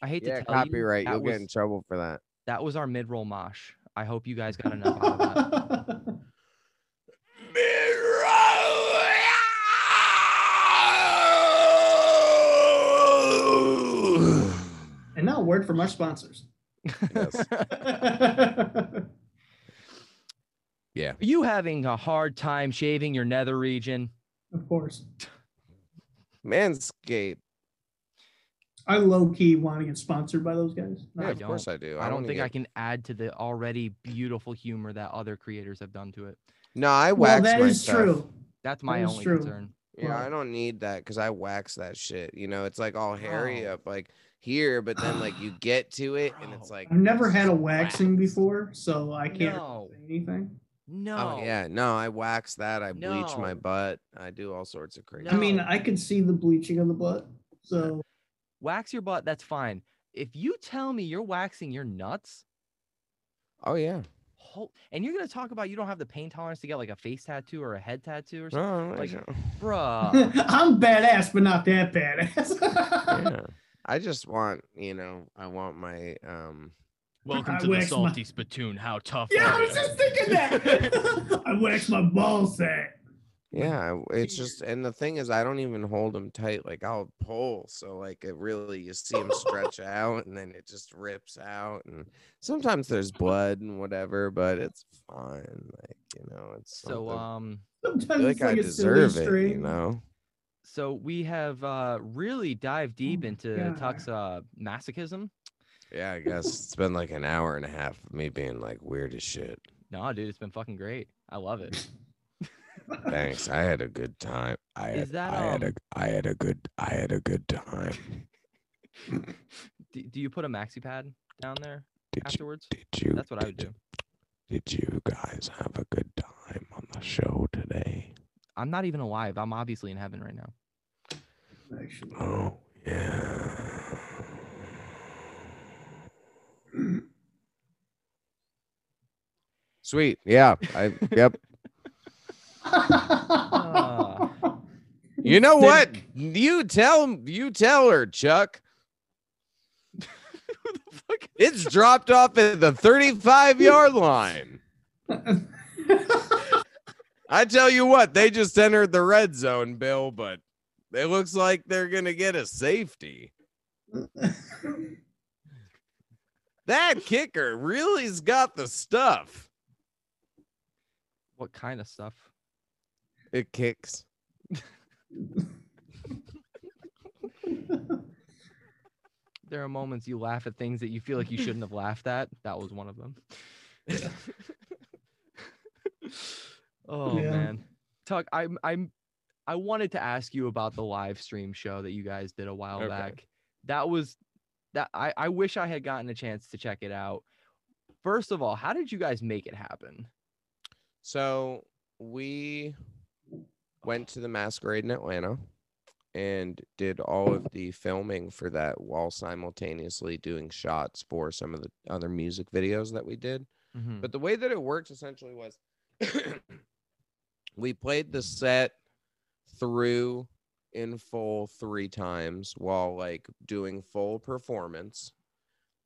I hate Yeah, to tell copyright. you, You'll that get in trouble for that. that was our mid-roll mosh. I hope you guys got enough out of that. and now, a word from our sponsors. Yes. Are you having a hard time shaving your nether region? of course, Manscaped. I low key want to get sponsored by those guys. Yeah, I of course I do. I don't wanna think get- I can add to the already beautiful humor that other creators have done to it. No, I well, wax that my is stuff. true. That's my is only true. concern. Yeah, I don't need that because I wax that shit. You know, it's like all hairy Oh. up. Like, here, but then like you get to it and it's oh, like I've never had a waxing waxed. before, so I can't No. say anything. Oh, no. Oh yeah, no, I wax that. I bleach my butt. I do all sorts of crazy. I mean, I could see the bleaching of the butt. So Wax your butt, that's fine. If you tell me you're waxing your nuts, oh yeah, hol- and you're gonna talk about you don't have the pain tolerance to get like a face tattoo or a head tattoo or something, no, I like- don't- bruh. I'm badass, but not that badass. yeah. I just want, you know, I want my um Welcome I to the waxed my- salty spittoon. How tough yeah, I was you? just thinking that. I waxed my ball sack. yeah, it's just and the thing is I don't even hold them tight like I'll pull so like it really you see them stretch out and then it just rips out and sometimes there's blood and whatever but it's fine like you know it's So something- um I Sometimes feel like it's I like a deserve silly it, you know. So we have uh really dived deep my into God. Tuck's uh masochism. Yeah, I guess it's been like an hour and a half of me being like weird as shit. No, dude, it's been fucking great. I love it. Thanks. I had a good time. I Is had, that, I had a um, had a good I had a good time. do, do you put a maxi pad down there Did you afterwards? did you That's what I would did, do. did you guys have a good time on the show today? I'm not even alive. I'm obviously in heaven right now. Actually. Oh yeah. Sweet. Yeah. I yep. You know what? You tell you tell her, Chuck. Who the fuck- It's dropped off at the 35 yard line. I tell you what, they just entered the red zone, Bill, but it looks like they're going to get a safety. That kicker really's got the stuff. What kind of stuff? It kicks. There are moments you laugh at things that you feel like you shouldn't have laughed at. That was one of them. oh Yeah. man, Tuck, I'm I'm I wanted to ask you about the live stream show that you guys did a while Okay. back. That was that I I wish I had gotten a chance to check it out. First of all, how did you guys make it happen? So we went to the masquerade in Atlanta and did all of the filming for that while simultaneously doing shots for some of the other music videos that we did. Mhm. But the way that it worked essentially was we played the set through in full three times while like doing full performance.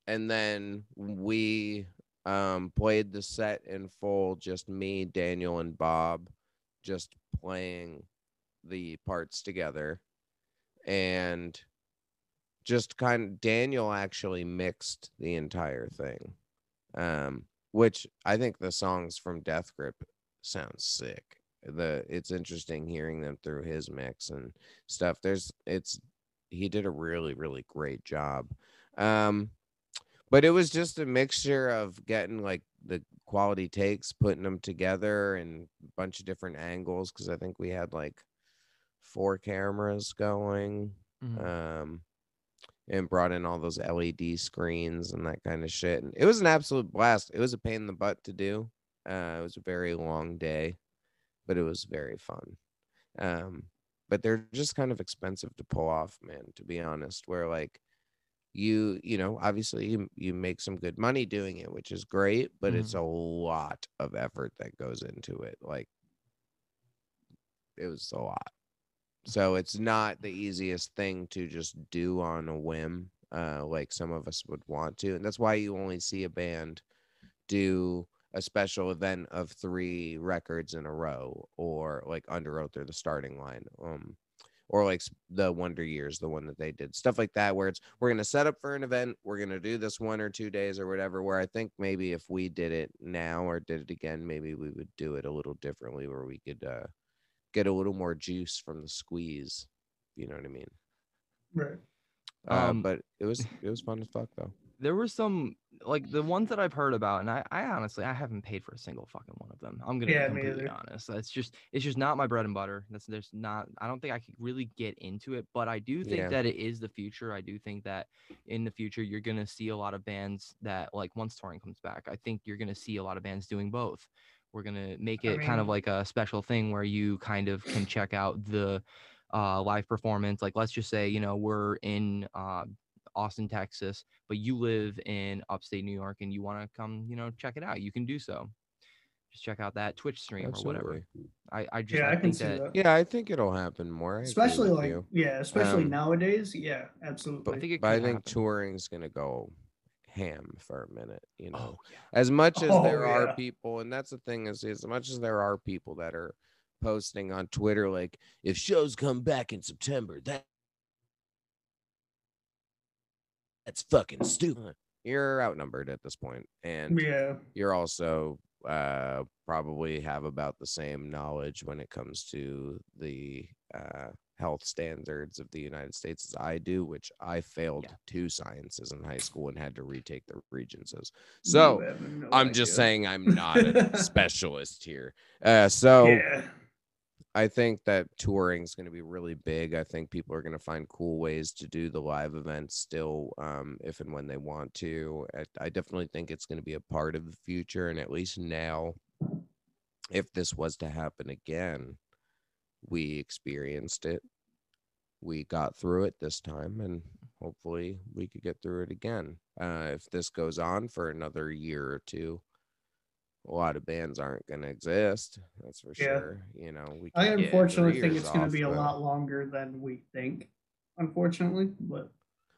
And then we um played the set in full, just me, Daniel, and Bob just playing the parts together. And just kind of Daniel actually mixed the entire thing. Um which I think the songs from Deathgrip sound sick. The it's interesting hearing them through his mix and stuff. There's it's he did a really really great job. Um but it was just a mixture of getting like the quality takes, putting them together and a bunch of different angles cuz I think we had like four cameras going Mhm. um and brought in all those LED screens and that kind of shit. And it was an absolute blast. It was a pain in the butt to do. Uh, it was a very long day, but it was very fun. Um, but they're just kind of expensive to pull off, man. To be honest, where like you, you know, obviously you, you make some good money doing it, which is great, but it's a lot of effort that goes into it. Like it was a lot so it's not the easiest thing to just do on a whim uh like some of us would want to and that's why you only see a band do a special event of three records in a row or like under oath or the starting line um or like the wonder years the one that they did stuff like that where it's we're going to set up for an event we're going to do this one or two days or whatever where i think maybe if we did it now or did it again maybe we would do it a little differently where we could uh get a little more juice from the squeeze. You know what I mean? right. Uh, Um, but it was it was fun as fuck though. There were some like the ones that I've heard about, and I, I honestly I haven't paid for a single fucking one of them. I'm gonna Yeah, be completely honest. It's just it's just not my bread and butter. That's there's not I don't think I could really get into it, but I do think Yeah. that it is the future. I do think that in the future you're gonna see a lot of bands that like once touring comes back, I think you're gonna see a lot of bands doing both. We're gonna make I it kind of like a special thing where you kind of can check out the uh, live performance. Like let's just say you know we're in uh, Austin, Texas, but you live in upstate New York and you want to come, you know, check it out, you can do so. Just check out that Twitch stream or whatever. I, I just Yeah, I, I can think see that, that. Yeah, I think it'll happen more. I Especially like you. yeah, especially Um, nowadays. Yeah, absolutely. I think it but I think happen. touring's gonna go ham for a minute. You know, Oh yeah. as much as Oh, there are people, and that's the thing is, as much as there are people that are posting on Twitter like, if shows come back in September, that that's fucking stupid. You're outnumbered at this point, and yeah, you're also uh probably have about the same knowledge when it comes to the uh health standards of the United States as I do, which I failed Yeah. two sciences in high school and had to retake the regencies. So have no I'm just saying I'm not a specialist here. Uh so Yeah, I think that touring is going to be really big. I think people are going to find cool ways to do the live events still, um, if and when they want to. I, I definitely think it's going to be a part of the future. And at least now, if this was to happen again, we experienced it. We got through it this time, and hopefully we could get through it again. Uh, if this goes on for another year or two, a lot of bands aren't going to exist. That's for Yeah. sure. You know, we I unfortunately think it's going to be a lot longer than we think. Unfortunately, but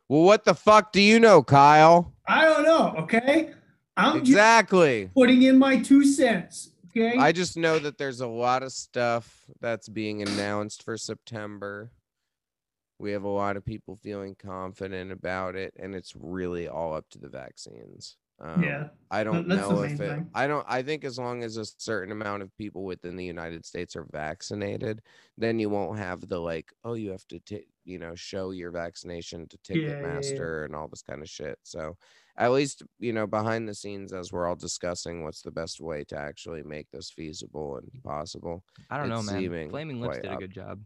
Well, what the fuck do you know, Kyle? I don't know. Okay, I'm just Exactly. putting in my two cents. Okay, I just know that there's a lot of stuff that's being announced for September. We have a lot of people feeling confident about it, and it's really all up to the vaccines. Um, yeah, I don't that's the know if it. thing. I don't. I think as long as a certain amount of people within the United States are vaccinated, then you won't have the like, oh, you have to, t- you know, show your vaccination to Yeah, yeah, yeah. Ticketmaster and all this kind of shit. So, at least you know, behind the scenes, as we're all discussing, what's the best way to actually make this feasible and possible, I don't know, man. Flaming Lips quite did a good job.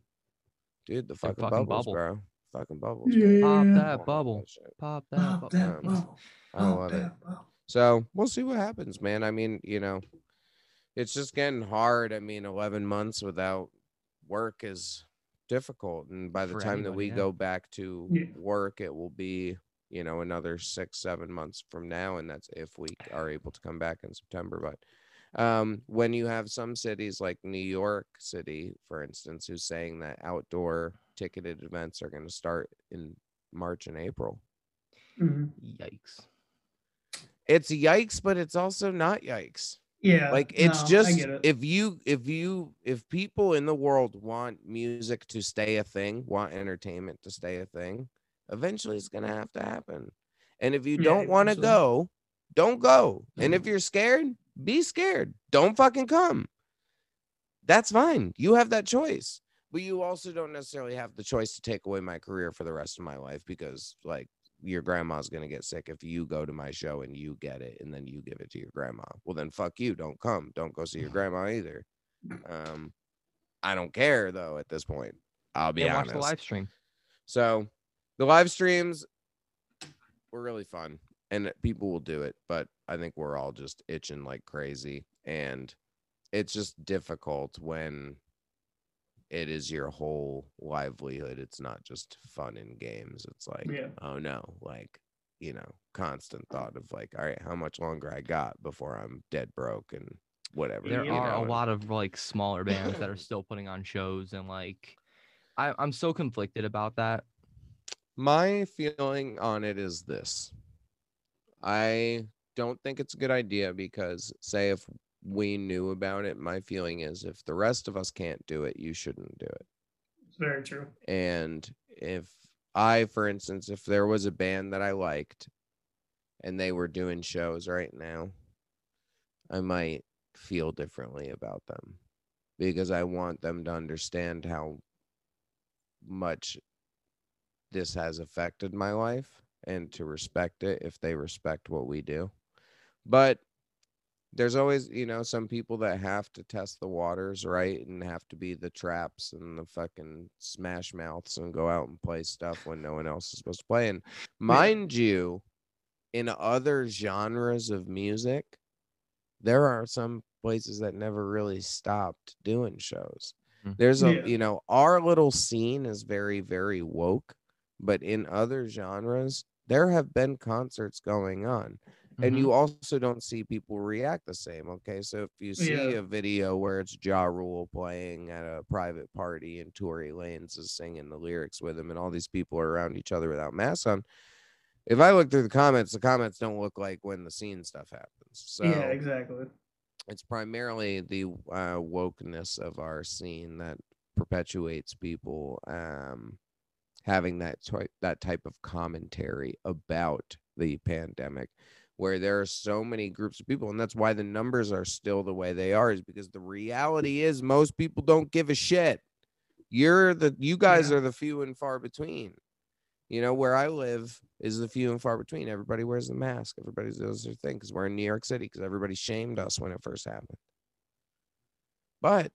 dude. The It's a fucking, fucking bubbles, bubble. bro. Fucking bubbles. Yeah. Pop that bubble. shit. Pop that Pop bubble. that bubble. I Pop love it. bubble. So we'll see what happens, man. I mean, you know, it's just getting hard. I mean, 11 months without work is difficult. And by the For time that we yeah. go back to Yeah. work, it will be, you know, another six, seven months from now. And that's if we are able to come back in September. But um, when you have some cities like New York City, for instance, who's saying that outdoor ticketed events are going to start in March and April. Mhm. Yikes. It's yikes, but it's also not yikes. Yeah, like it's no, just it. if you if you if people in the world want music to stay a thing want entertainment to stay a thing eventually it's gonna have to happen and if you Yeah, don't want to go don't go and if you're scared be scared don't fucking come that's fine you have that choice but you also don't necessarily have the choice to take away my career for the rest of my life because like your grandma's gonna get sick if you go to my show and you get it and then you give it to your grandma. Well then fuck you. Don't come. Don't go see your grandma either. Um I don't care though at this point. I'll be Yeah, watch the live stream. So the live streams were really fun and people will do it, but I think we're all just itching like crazy. And it's just difficult when it is your whole livelihood. It's not just fun and games. It's like, Yeah. oh no, like, you know, constant thought of like, all right, how much longer I got before I'm dead broke and whatever. There you are know, a lot of like smaller bands that are still putting on shows and like I, I'm so conflicted about that. My feeling on it is this. I don't think it's a good idea because, say, if we knew about it, my feeling is if the rest of us can't do it, you shouldn't do it. It's very true. And if I, for instance, if there was a band that I liked and they were doing shows right now, I might feel differently about them because I want them to understand how much this has affected my life and to respect it if they respect what we do. But there's always, you know, some people that have to test the waters, right? And have to be the traps and the fucking smash mouths and go out and play stuff when no one else is supposed to play. And mind you, in other genres of music, there are some places that never really stopped doing shows. Mhm. There's a, Yeah. you know, our little scene is very, very woke, but in other genres, there have been concerts going on and Mhm. you also don't see people react the same. Okay, so if you see Yeah. a video where it's Ja Rule playing at a private party and Tory Lanez is singing the lyrics with him, and all these people are around each other without masks on. If I look through the comments, the comments don't look like when the scene stuff happens. So yeah, exactly. it's primarily the uh, wokeness of our scene that perpetuates people um, having that type that type of commentary about the pandemic where there are so many groups of people and that's why the numbers are still the way they are is because the reality is most people don't give a shit. You're the you guys Yeah. are the few and far between. You know where i live is the few and far between. Everybody wears a mask. Everybody does their thing because we're in new york city because everybody shamed us when it first happened. But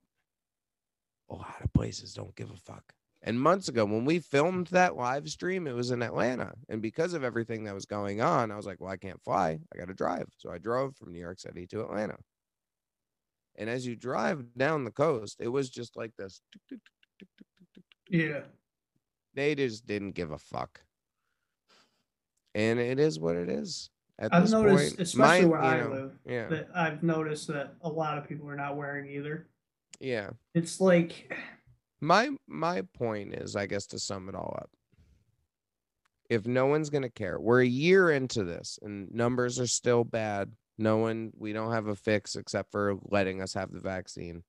a lot of places don't give a fuck and months ago, when we filmed that live stream, it was in Atlanta. And because of everything that was going on, I was like, well, I can't fly. I got to drive. So I drove from New York City to Atlanta. And as you drive down the coast, it was just like this. Yeah. They just didn't give a fuck. And it is what it is. At I've this noticed, point, especially my- where I know, live, Yeah. that I've noticed that a lot of people are not wearing either. Yeah. It's like, my my point is i guess to sum it all up if no one's going to care we're a year into this and numbers are still bad. No one we don't have a fix except for letting us have the vaccine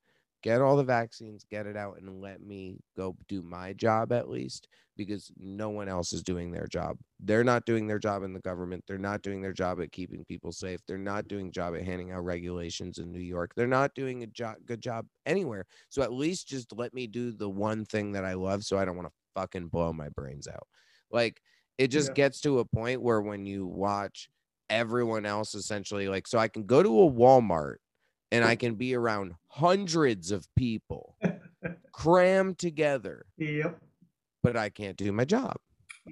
get all the vaccines get it out and let me go do my job at least because no one else is doing their job. They're not doing their job in the government. They're not doing their job at keeping people safe. They're not doing job at handing out regulations in new york. They're not doing a jo- good job anywhere. So at least just let me do the one thing that I love so I don't want to fucking blow my brains out. Like it just Yeah. gets to a point where when you watch everyone else essentially like so I can go to a Walmart and I can be around hundreds of people crammed together, yep. but I can't do my job.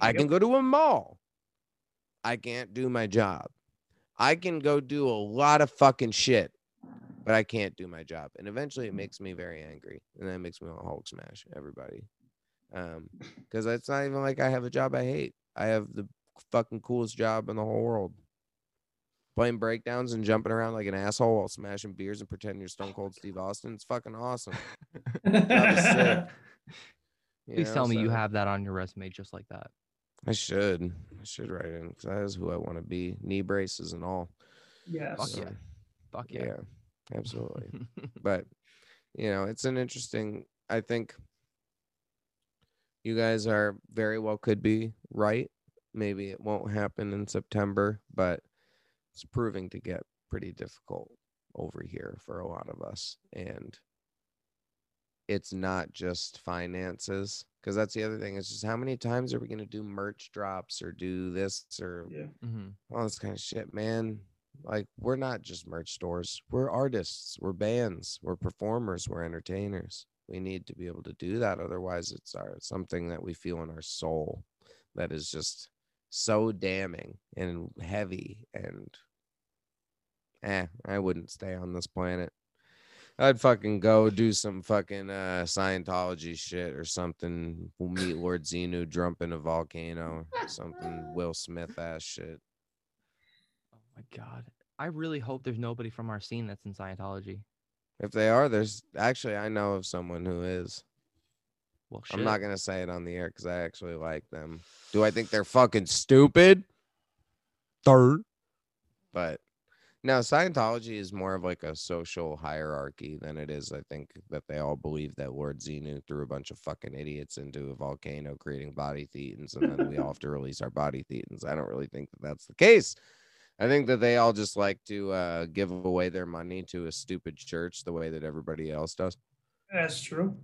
I can go to a mall. I can't do my job. I can go do a lot of fucking shit, but I can't do my job. And eventually it makes me very angry. And that makes me want to Hulk smash everybody. Um, because it's not even like I have a job I hate. I have the fucking coolest job in the whole world. Playing breakdowns and jumping around like an asshole while smashing beers and pretending you're Stone Cold Steve Austin. It's fucking awesome. Please know, tell me you have that on your resume just like that. I should. I should write in because that is who I want to be. Knee braces and all. yes. Fuck yeah. Fuck yeah. yeah. absolutely. but you know, it's an interesting. I think you guys are very well could be right. Maybe it won't happen in September, but it's proving to get pretty difficult over here for a lot of us, and it's not just finances because that's the other thing. It's just how many times are we going to do merch drops or do this or Yeah. hmm all this kind of shit, man. Like we're not just merch stores. We're artists. We're bands. We're performers. We're entertainers. We need to be able to do that. Otherwise, it's our something that we feel in our soul that is just so damning and heavy. And eh, I wouldn't stay on this planet. I'd fucking go do some fucking uh Scientology shit or something. We'll meet Lord Xenu jump in a volcano. Something Will Smith ass shit. Oh my god. I really hope there's nobody from our scene that's in Scientology. If they are, there's actually I know of someone who is. Well, shit. I'm not gonna say it on the air because I actually like them. Do I think they're fucking stupid? Third. But no, Scientology is more of like a social hierarchy than it is. I think that they all believe that Lord Xenu threw a bunch of fucking idiots into a volcano creating body thetans, and then we all have to release our body thetans. I don't really think that that's the case. I think that they all just like to uh, give away their money to a stupid church the way that everybody else does. That's true.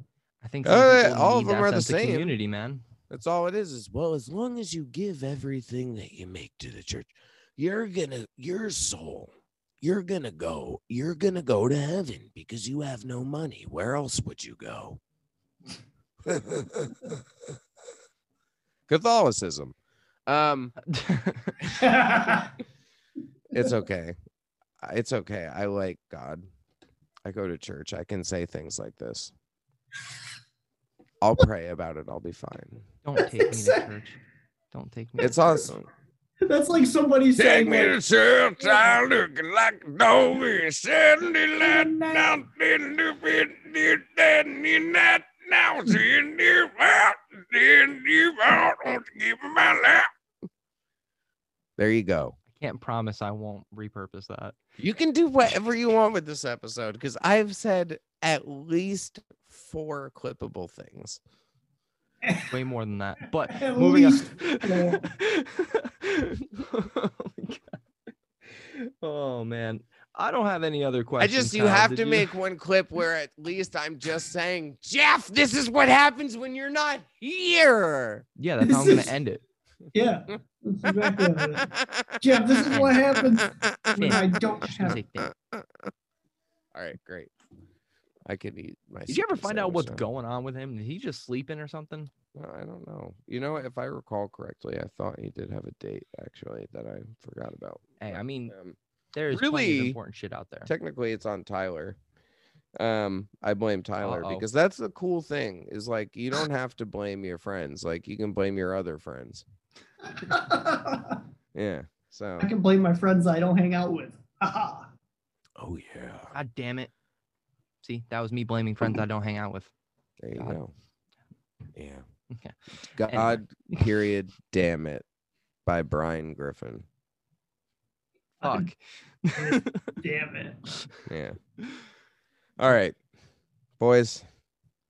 I think Uh, some people all of them that are the sense of same. community, man. That's all it is. Is well, as long as you give everything that you make to the church, you're gonna your soul, you're gonna go, you're gonna go to heaven because you have no money. Where else would you go? Catholicism. Um, it's okay. It's okay. I like God. I go to church. I can say things like this. I'll pray about it. I'll be fine. Don't take me to church. Don't take me. It's to church. awesome. That's like somebody saying like, church. I'm looking like a dog in Sunday light. Now, then, do it, did that, and that. Now, send you out, send you out, won't you give me my lap? There you go. I can't promise I won't repurpose that. You can do whatever you want with this episode because I've said at least four clippable things. Way more than that. But At moving least on. oh, my God. oh man, I don't have any other questions. I just you Kyle, have did to you? make one clip where at least I'm just saying, Jeff, this is what happens when you're not here. Yeah, that's how I'm gonna end it. yeah, exactly what it is. Jeff, this is what happens when I don't have. say thank- All right, great. I could eat my. Did you ever find out what's going on with him? Is he just sleeping or something? I don't know. You know, if I recall correctly, I thought he did have a date actually that I forgot about. Hey, I mean, um, there's plenty of really important shit out there. technically it's on Tyler. Um, I blame Tyler Uh-oh. because that's the cool thing is like you don't have to blame your friends. Like you can blame your other friends. Yeah. So. I can blame my friends I don't hang out with. Haha. Oh yeah. God damn it. See, that was me blaming friends I don't hang out with. There you God. go. Yeah. Okay. God, period, damn it, by Brian Griffin. Fuck. Damn it. Yeah. All right, boys.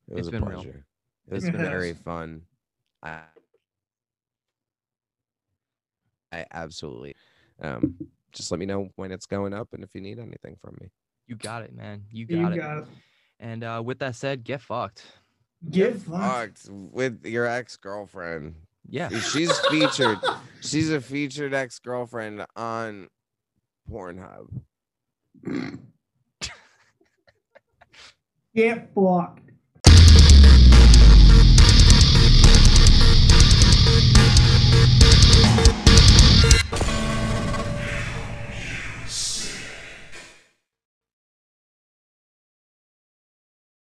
It was It's a been real. pleasure. It was It has. very fun. I, I absolutely. Um, just let me know when it's going up and if you need anything from me. You got it, man. You got, you it. got it. And uh, with that said, get fucked. Get, get fucked. with your ex girlfriend. Yeah, she's featured. she's a featured ex girlfriend on Pornhub. get fucked.